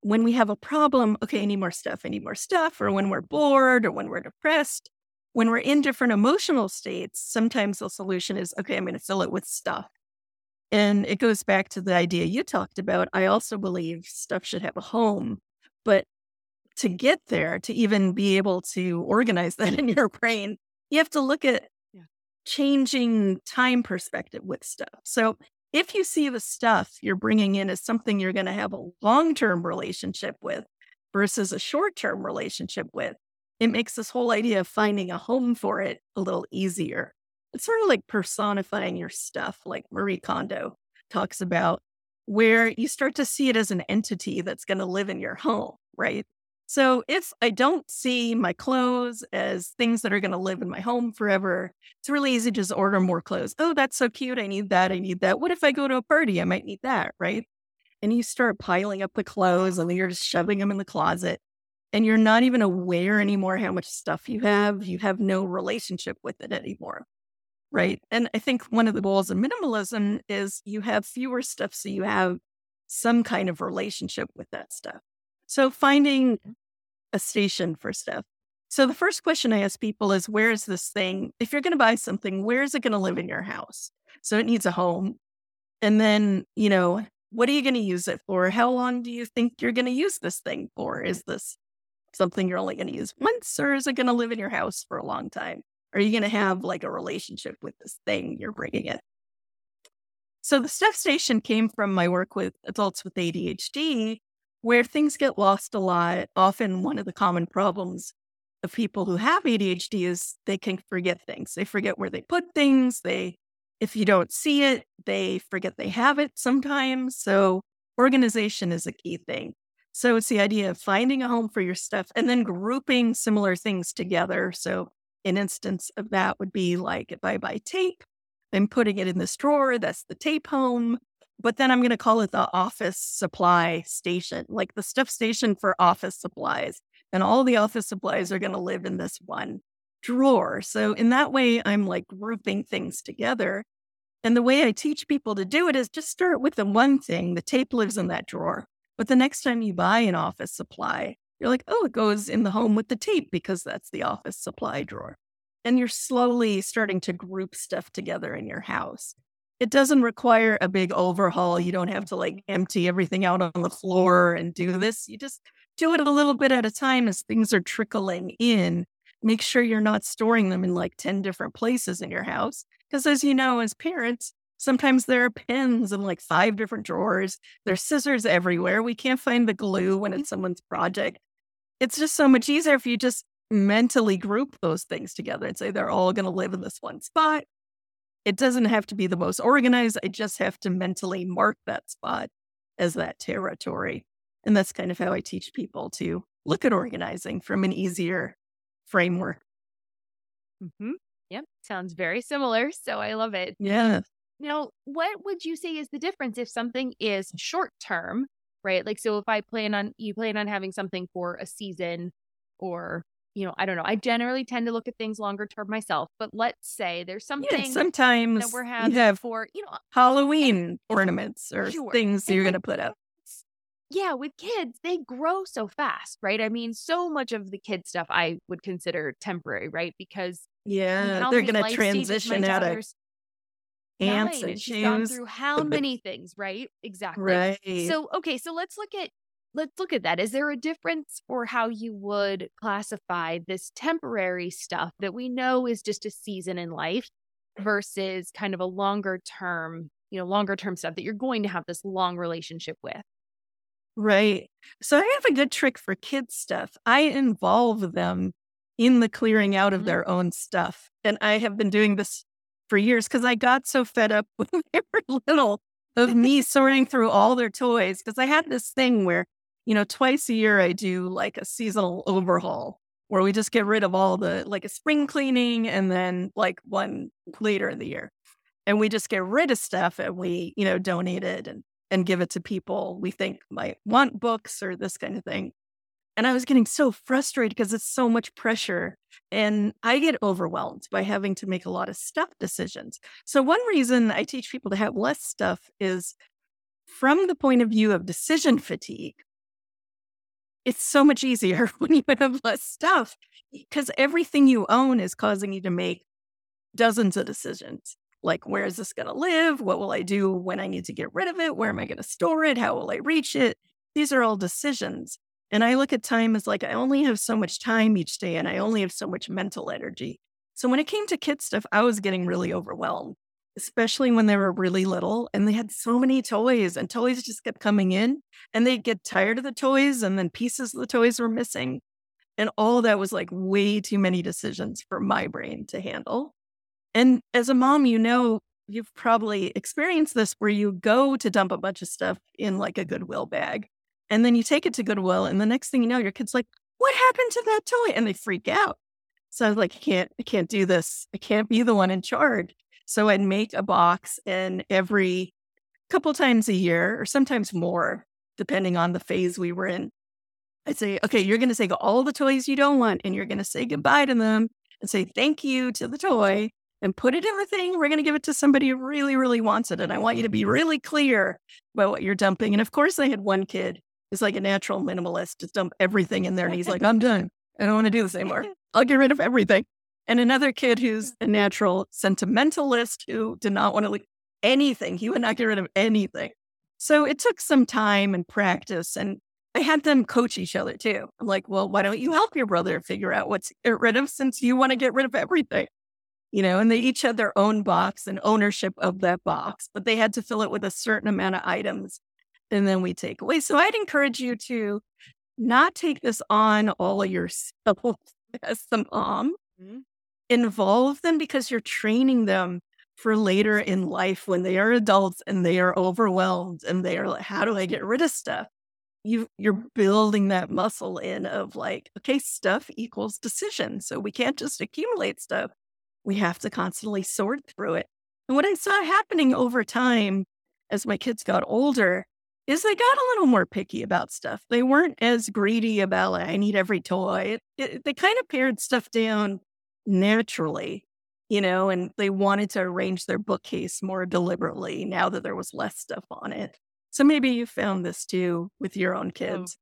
when we have a problem, okay, I need more stuff, I need more stuff, or when we're bored or when we're depressed, when we're in different emotional states, sometimes the solution is okay, I'm going to fill it with stuff. And it goes back to the idea you talked about. I also believe stuff should have a home. But to get there, to even be able to organize that in your brain, you have to look at changing time perspective with stuff. So if you see the stuff you're bringing in as something you're going to have a long term relationship with versus a short term relationship with, it makes this whole idea of finding a home for it a little easier. It's sort of like personifying your stuff, like Marie Kondo talks about, where you start to see it as an entity that's going to live in your home, right? So if I don't see my clothes as things that are going to live in my home forever, it's really easy to just order more clothes. Oh, that's so cute. I need that. I need that. What if I go to a party? I might need that, right? and you start piling up the clothes and you're just shoving them in the closet and you're not even aware anymore how much stuff you have. You have no relationship with it anymore. Right. And I think one of the goals of minimalism is you have fewer stuff so you have some kind of relationship with that stuff. So finding mm-hmm. a station for stuff. So the first question I ask people is where is this thing? If you're going to buy something, where is it going to live in your house? So it needs a home. And then, you know, what are you going to use it for? How long do you think you're going to use this thing for? Is this something you're only going to use once or is it going to live in your house for a long time? Are you going to have like a relationship with this thing you're bringing in? So the stuff station came from my work with adults with ADHD, where things get lost a lot. Often, one of the common problems of people who have ADHD is they can forget things. They forget where they put things. They, if you don't see it, they forget they have it sometimes. So organization is a key thing. So it's the idea of finding a home for your stuff and then grouping similar things together. So an instance of that would be like if I buy tape, I'm putting it in this drawer, that's the tape home. But then I'm going to call it the office supply station, like the stuff station for office supplies. And all the office supplies are going to live in this one drawer. So in that way, I'm like grouping things together. And the way I teach people to do it is just start with the one thing. The tape lives in that drawer. But the next time you buy an office supply, you're like, oh, it goes in the home with the tape because that's the office supply drawer. And you're slowly starting to group stuff together in your house. It doesn't require a big overhaul. You don't have to like empty everything out on the floor and do this. You just do it a little bit at a time as things are trickling in. Make sure you're not storing them in like 10 different places in your house. Because as you know, as parents, Sometimes there are pins in like five different drawers. There's scissors everywhere. We can't find the glue when it's someone's project it's just so much easier if you just mentally group those things together and say they're all going to live in this one spot. It doesn't have to be the most organized. I just have to mentally mark that spot as that territory. And that's kind of how I teach people to look at organizing from an easier framework. Mm-hmm. Yep. Sounds very similar. So I love it. Yeah. Now, what would you say is the difference if something is short term right? Like, so if I plan on, you plan on having something for a season or, you know, I don't know. I generally tend to look at things longer term myself, but let's say there's something yeah, sometimes that we're having have for, you know, Halloween ornaments or sure. things you're going to put up. Yeah, with kids, they grow so fast, right? I mean, so much of the kid stuff I would consider temporary, right? Because yeah, they're going to transition out of ants and, and she's gone through how many things, right? Exactly. Right. So okay, so let's look at let's look at that. Is there a difference for how you would classify this temporary stuff that we know is just a season in life versus kind of a longer term, you know, longer term stuff that you're going to have this long relationship with? Right. So I have a good trick for kids stuff. I involve them in the clearing out of mm-hmm. their own stuff. And I have been doing this for years because I got so fed up when they were little of me sorting through all their toys. Because I had this thing where, you know, twice a year I do like a seasonal overhaul where we just get rid of all the like a spring cleaning and then like one later in the year. And we just get rid of stuff and we, you know, donate it and and give it to people we think might want books or this kind of thing. And I was getting so frustrated because it's so much pressure. And I get overwhelmed by having to make a lot of stuff decisions. So, one reason I teach people to have less stuff is from the point of view of decision fatigue. It's so much easier when you have less stuff because everything you own is causing you to make dozens of decisions. Like, where is this going to live? What will I do when I need to get rid of it? Where am I going to store it? How will I reach it? These are all decisions. And I look at time as like, I only have so much time each day and I only have so much mental energy. So when it came to kid stuff, I was getting really overwhelmed, especially when they were really little and they had so many toys and toys just kept coming in and they'd get tired of the toys and then pieces of the toys were missing. And all that was like way too many decisions for my brain to handle. And as a mom, you know, you've probably experienced this where you go to dump a bunch of stuff in like a Goodwill bag and then you take it to Goodwill, and the next thing you know, your kid's like, "What happened to that toy?" And they freak out. So I was like, "I can't, I can't do this. I can't be the one in charge." So I'd make a box, and every couple times a year or sometimes more, depending on the phase we were in. I'd say, okay, you're going to take all the toys you don't want and you're going to say goodbye to them and say thank you to the toy and put it in the thing. We're going to give it to somebody who really, really wants it. And I want you to be really clear about what you're dumping. And of course, I had one kid who's like a natural minimalist, just dump everything in there. And he's like, I'm done. I don't want to do this anymore. I'll get rid of everything. And another kid who's a natural sentimentalist who did not want to leave anything. He would not get rid of anything. So it took some time and practice. And I had them coach each other too. I'm like, well, why don't you help your brother figure out what to get rid of since you want to get rid of everything? You know, and they each had their own box and ownership of that box, but they had to fill it with a certain amount of items. And then we take away. So I'd encourage you to not take this on all yourself as the mom. Mm-hmm. Involve them because you're training them for later in life when they are adults and they are overwhelmed and they are like, how do I get rid of stuff? You you're building that muscle in of like, okay, stuff equals decision. So we can't just accumulate stuff. We have to constantly sort through it. And what I saw happening over time as my kids got older is they got a little more picky about stuff. They weren't as greedy about like, I need every toy. It, it, they kind of pared stuff down naturally, you know, and they wanted to arrange their bookcase more deliberately now that there was less stuff on it. So maybe you found this too with your own oh, kids.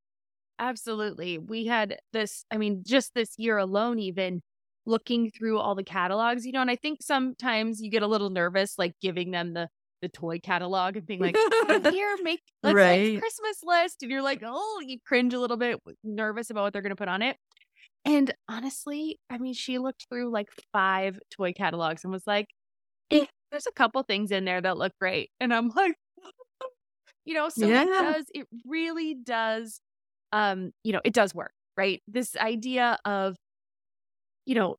Oh, absolutely. We had this, I mean, just this year alone, even looking through all the catalogs, you know, and I think sometimes you get a little nervous, like giving them the the toy catalog and being like, here, make let's right. make Christmas list. And you're like, oh, you cringe a little bit, nervous about what they're gonna put on it. And honestly, I mean, she looked through like five toy catalogs and was like, eh, there's a couple things in there that look great. And I'm like, you know, so yeah. it does, it really does, um, you know, it does work, right? This idea of, you know,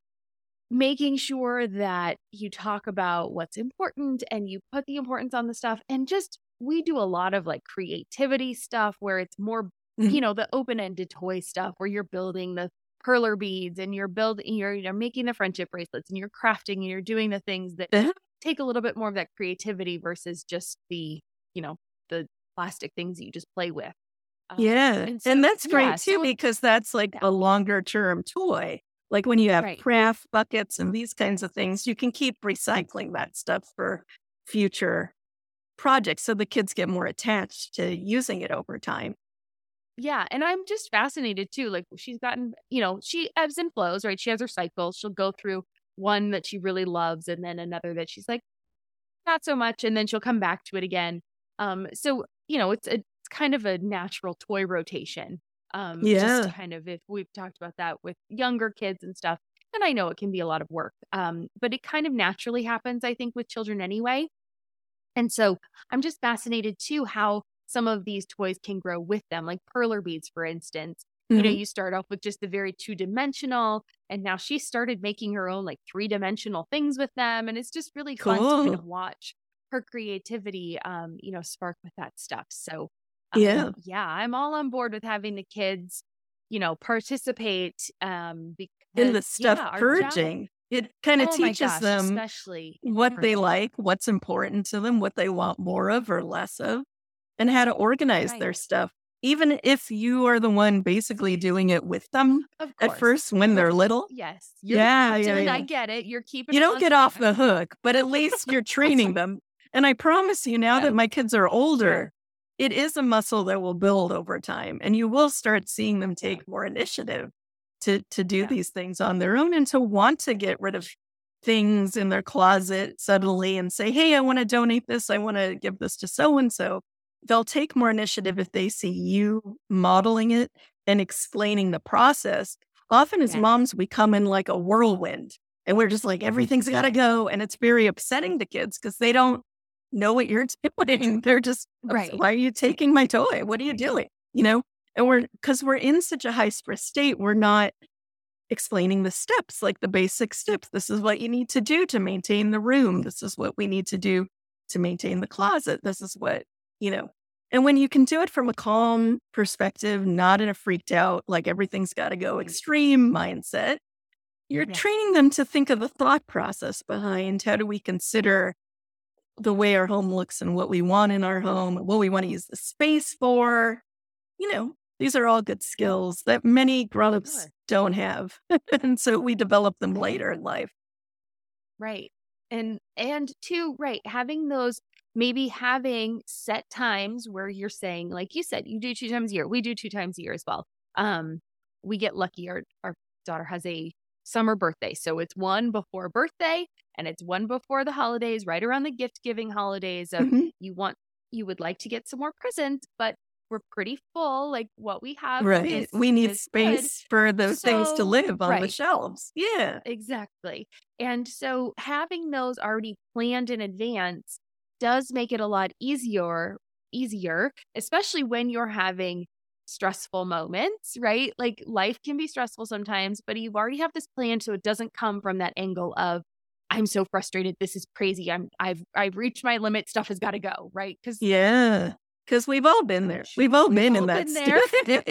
making sure that you talk about what's important and you put the importance on the stuff and just we do a lot of like creativity stuff where it's more mm-hmm. you know the open-ended toy stuff where you're building the perler beads and you're building you're, you're making the friendship bracelets and you're crafting and you're doing the things that uh-huh. take a little bit more of that creativity versus just the you know the plastic things that you just play with um, yeah and, so, and, that's great yeah, too so because that's like yeah. a longer term toy like when you have right. craft buckets and these kinds of things, you can keep recycling that stuff for future projects so the kids get more attached to using it over time. Yeah. And I'm just fascinated too. Like she's gotten, you know, she ebbs and flows, right? She has her cycles. She'll go through one that she really loves and then another that she's like, not so much. And then she'll come back to it again. Um, so, you know, it's a, it's kind of a natural toy rotation. Um, yeah. Just kind of if we've talked about that with younger kids and stuff. And I know it can be a lot of work, um, but it kind of naturally happens, I think, with children anyway. And so I'm just fascinated too how some of these toys can grow with them, like perler beads, for instance. Mm-hmm. You know, mm-hmm. you start off with just the very two dimensional, and now she started making her own like three dimensional things with them. And it's just really cool. fun to kind of watch her creativity, um, you know, spark with that stuff. So yeah. Um, yeah, I'm all on board with having the kids, you know, participate um because, in the stuff yeah, purging. It kind of oh teaches gosh, them especially what they like, what's important to them, what they want more of or less of, and how to organize right. their stuff. Even if you are the one basically doing it with them at first when they're little. Yes. yeah, yeah, yeah. I get it. You're keeping You don't get off the hook, but at least you're training them. And I promise you now yeah. that my kids are older, it is a muscle that will build over time and you will start seeing them take more initiative to to do yeah. these things on their own and to want to get rid of things in their closet suddenly and say hey i want to donate this i want to give this to so and so they'll take more initiative if they see you modeling it and explaining the process often as yeah. moms we come in like a whirlwind and we're just like mm-hmm. everything's got to go and it's very upsetting to kids because they don't know what you're doing. They're just, right. why are you taking my toy? What are you doing? You know, and we're, because we're in such a high stress state, we're not explaining the steps, like the basic steps. This is what you need to do to maintain the room. This is what we need to do to maintain the closet. This is what, you know, and when you can do it from a calm perspective, not in a freaked out, like everything's got to go mm-hmm. extreme mindset, you're yeah. training them to think of the thought process behind how do we consider the way our home looks and what we want in our home, what we want to use the space for. You know, these are all good skills that many grown-ups don't have. and so we develop them later in life. Right. And and two, right, having those maybe having set times where you're saying, like you said, you do two times a year. We do two times a year as well. Um, we get lucky. Our our daughter has a summer birthday. So it's one before birthday and it's one before the holidays, right around the gift giving holidays of Mhm. you want you would like to get some more presents, but we're pretty full. Like what we have Right. is- we need is good. space for those things to live on the shelves. Yeah. Exactly. And so having those already planned in advance does make it a lot easier easier, especially when you're having stressful moments, right? Like life can be stressful sometimes, but you already have this plan so it doesn't come from that angle of I'm so frustrated, this is crazy. I'm I've I've reached my limit, stuff has got to go, right? Cuz Yeah. Because we've all been there. We've all We've been all in that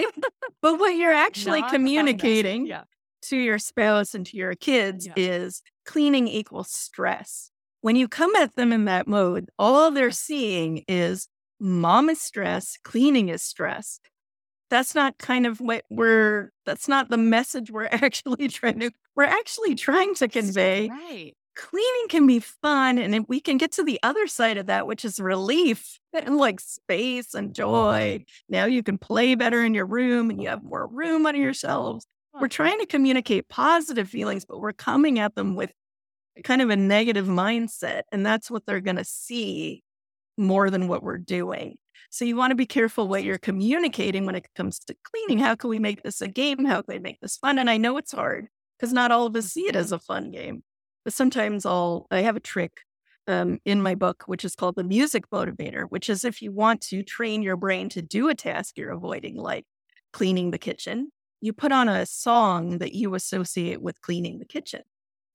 but what you're actually communicating Yeah. to your spouse and to your kids Yeah. is cleaning equals stress. When you come at them in that mode, all they're seeing is mom is stress, cleaning is stress. That's not kind of what we're, that's not the message we're actually trying to, we're actually trying to convey Right. Cleaning can be fun and if we can get to the other side of that which is relief and like space and joy now you can play better in your room and you have more room on your shelves we're trying to communicate positive feelings but we're coming at them with kind of a negative mindset and that's what they're going to see more than what we're doing. So you want to be careful what you're communicating when it comes to cleaning. How can we make this a game? How can we make this fun? And i know it's hard because not all of us see it as a fun game but sometimes I'll I have a trick um, in my book, which is called the music motivator, which is if you want to train your brain to do a task you're avoiding, like cleaning the kitchen, you put on a song that you associate with cleaning the kitchen.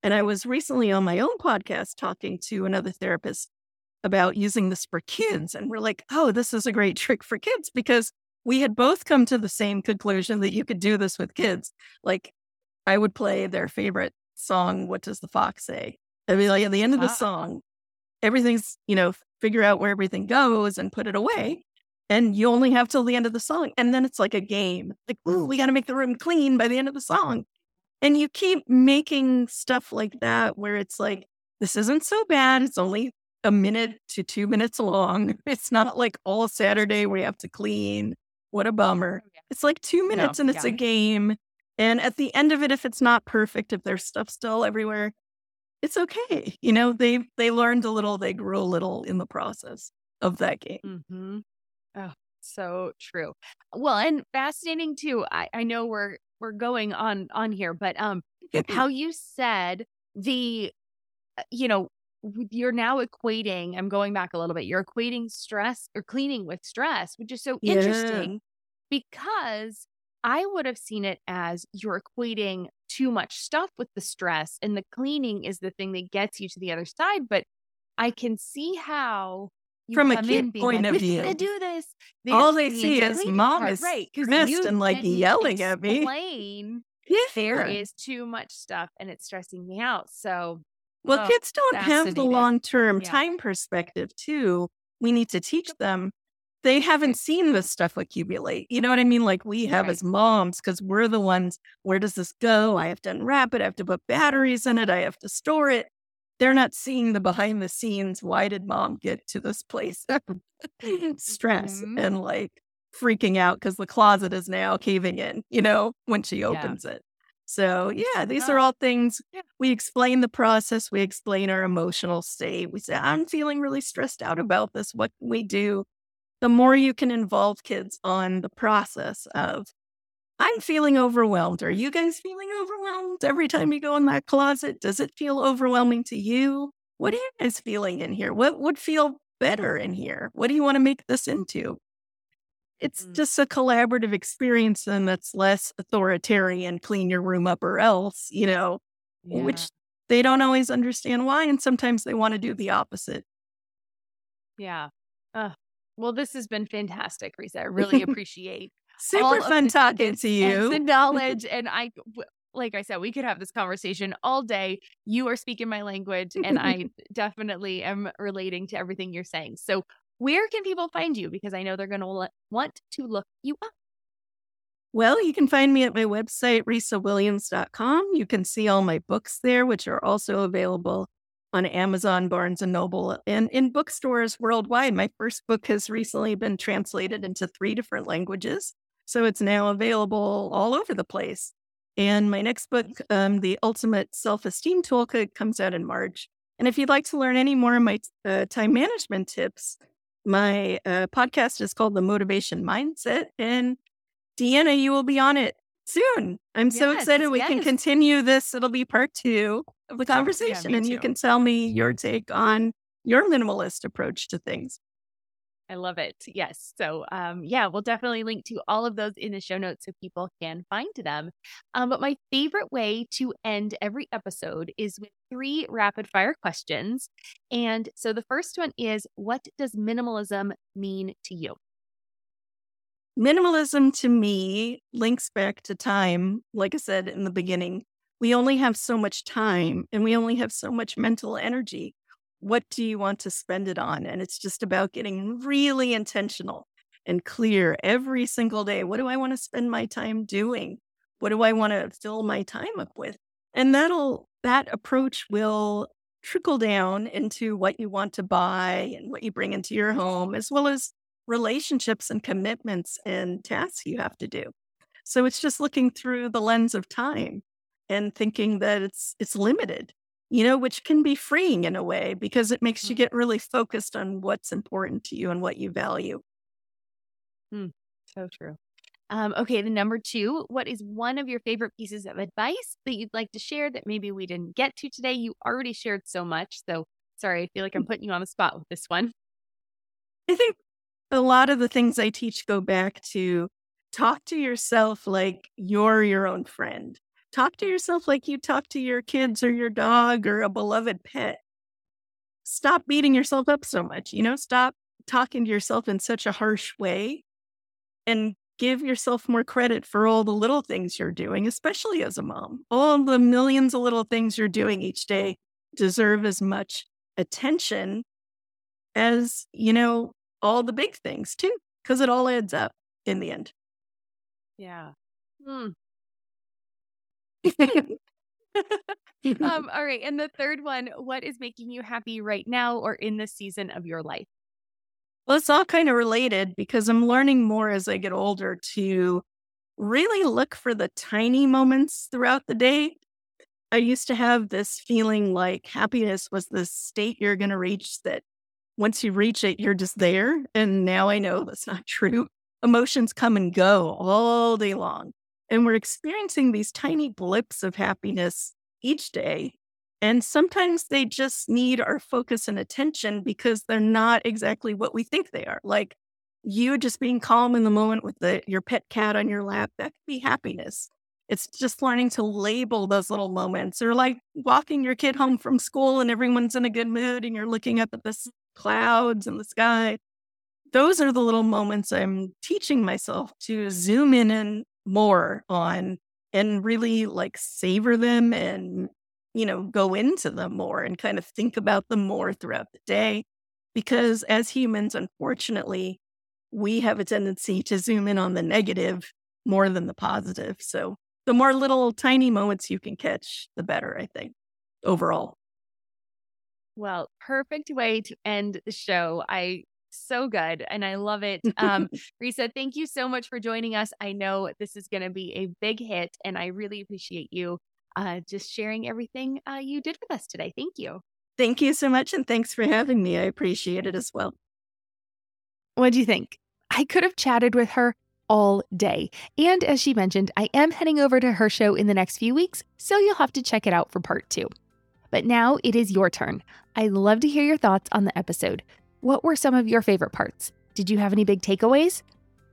And I was recently on my own podcast talking to another therapist about using this for kids. And we're like, oh, this is a great trick for kids because we had both come to the same conclusion that you could do this with kids. Like, I would play their favorite song, What Does the Fox Say? I'd be like, at the end of the Ah. song, everything's, you know, figure out where everything goes and put it away. And you only have till the end of the song. And then it's like a game. Like, ooh, we got to make the room clean by the end of the song. And you keep making stuff like that where it's like, this isn't so bad. It's only a minute to two minutes long. It's not like all Saturday we have to clean. What a bummer. It's like two minutes and it's yeah. a game. And at the end of it, if it's not perfect, if there's stuff still everywhere, it's okay. You know, they they learned a little, they grew a little in the process of that game. Mm-hmm. Oh, so true. Well, and fascinating too. I, I know we're we're going on on here, but um, how you said the, uh, you know, you're now equating. I'm going back a little bit. You're equating stress or cleaning with stress, which is so Yeah. interesting because I would have seen it as you're equating too much stuff with the stress, and the cleaning is the thing that gets you to the other side. But I can see how. From a kid point like, of "We gotta view, do this. all they see is mom part," is right stressed and, like, yelling at me. Yeah. there is too much stuff and it's stressing me out. So Well, Oh, kids don't have the long term Yeah. time perspective, too. We need to teach them. They haven't seen this stuff accumulate. You know what I mean? Like we have Right. as moms, because we're the ones, where does this go? I have to unwrap it. I have to put batteries in it. I have to store it. They're not seeing the behind the scenes. Why did mom get to this place? Stress Mhm. and like freaking out because the closet is now caving in, you know, when she Yeah. opens it. So, yeah, these are all things Yeah. we explain the process, we explain our emotional state. We say, I'm feeling really stressed out about this. What can we do? The more you can involve kids on the process of, I'm feeling overwhelmed. Are you guys feeling overwhelmed every time you go in that closet? Does it feel overwhelming to you? What are you guys feeling in here? What would feel better in here? What do you want to make this into? It's Mm. just a collaborative experience and that's less authoritarian, clean your room up or else, you know, which they don't always understand why. And sometimes they want to do the opposite. yeah. Uh, well, this has been fantastic, Risa. I really appreciate Super fun talking to you. the knowledge. And I like I said, we could have this conversation all day. You are speaking my language, and I definitely am relating to everything you're saying. So, where can people find you? Because I know they're going to want to look you up. Well, you can find me at my website, risawilliams.com. You can see all my books there, which are also available on Amazon, Barnes and Noble, and in bookstores worldwide. My first book has recently been translated into three different languages. So it's now available all over the place. And my next book, um, The Ultimate Self Esteem Toolkit, comes out in March. And if you'd like to learn any more of my uh, time management tips, my uh, podcast is called The Motivation Mindset. And Deanna, you will be on it soon. I'm so excited we yes. can continue this. It'll be part two of the conversation, me and you can tell me your take on your minimalist approach to things. I love it. Yes. So, um, yeah, we'll definitely link to all of those in the show notes so people can find them. Um, but my favorite way to end every episode is with three rapid fire questions. And so the first one is What does minimalism mean to you? Minimalism to me links back to time. Like I said in the beginning, we only have so much time and we only have so much mental energy. What do you want to spend it on? And it's just about getting really intentional and clear every single day. What do I want to spend my time doing? What do I want to fill my time up with? And that'll, that approach will trickle down into what you want to buy and what you bring into your home, as well as relationships and commitments and tasks you have to do. So it's just looking through the lens of time and thinking that it's it's limited, you know, which can be freeing in a way because it makes you mm. get really focused on what's important to you and what you value. Mm, so true. Um, okay, the number two, what is one of your favorite pieces of advice that you'd like to share that maybe we didn't get to today? You already shared so much. So sorry, I feel like I'm mm. putting you on the spot with this one. I think a lot of the things I teach go back to talk to yourself like you're your own friend. Talk to yourself like you talk to your kids or your dog or a beloved pet. Stop beating yourself up so much, you know, stop talking to yourself in such a harsh way and give yourself more credit for all the little things you're doing, especially as a mom. All the millions of little things you're doing each day deserve as much attention as, you know, all the big things too, because it all adds up in the end. Yeah. Hmm. Um, all right. And the third one, what is making you happy right now or in this season of your life? Well, it's all kind of related because I'm learning more as I get older to really look for the tiny moments throughout the day. I used to have this feeling like happiness was this state you're going to reach that once you reach it, you're just there. And now I know oh. that's not true. Emotions come and go all day long. And we're experiencing these tiny blips of happiness each day. And sometimes they just need our focus and attention because they're not exactly what we think they are. Like you just being calm in the moment with the, your pet cat on your lap, that could be happiness. It's just learning to label those little moments or like walking your kid home from school and everyone's in a good mood and you're looking up at the clouds and the sky. Those are the little moments I'm teaching myself to zoom in and more on and really like savor them and you know, go into them more and kind of think about them more throughout the day. Because as humans, unfortunately, we have a tendency to zoom in on the negative more than the positive. So the more little tiny moments you can catch, the better, I think, overall. Well, perfect way to end the show. I so good and I love it. Um, Risa, thank you so much for joining us. I know this is going to be a big hit and I really appreciate you uh, just sharing everything uh, you did with us today. Thank you. Thank you so much. And thanks for having me. I appreciate it as well. What do you think? I could have chatted with her all day. And as she mentioned, I am heading over to her show in the next few weeks, so you'll have to check it out for part two. But now it is your turn. I'd love to hear your thoughts on the episode. What were some of your favorite parts? Did you have any big takeaways?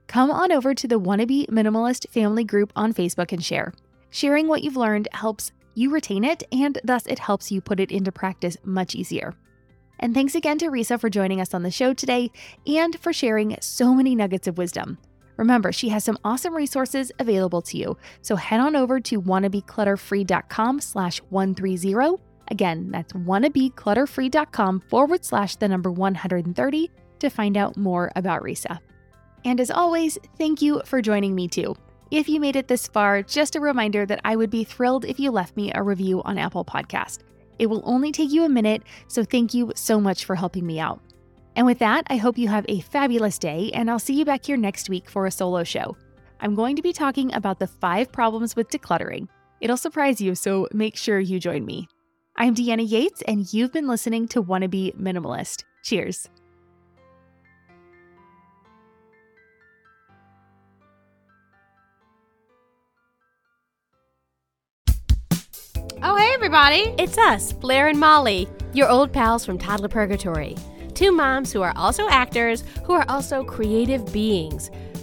Come on over to the Wannabe Minimalist family group on Facebook and share. Sharing what you've learned helps you retain it, and thus it helps you put it into practice much easier. And thanks again to Risa for joining us on the show today and for sharing so many nuggets of wisdom. Remember, she has some awesome resources available to you. So head on over to wannabeclutterfree.com slash 130. Again, that's wannabeclutterfree.com forward slash the number 130 to find out more about Risa. And as always, thank you for joining me too. If you made it this far, just a reminder that I would be thrilled if you left me a review on Apple Podcast. It will only take you a minute, so thank you so much for helping me out. And with that, I hope you have a fabulous day, and I'll see you back here next week for a solo show. I'm going to be talking about the five problems with decluttering. It'll surprise you, so make sure you join me. I'm Deanna Yates, and you've been listening to Wannabe Minimalist. Cheers. Oh, hey, everybody. It's us, Blair and Molly, your old pals from Toddler Purgatory. Two moms who are also actors, who are also creative beings,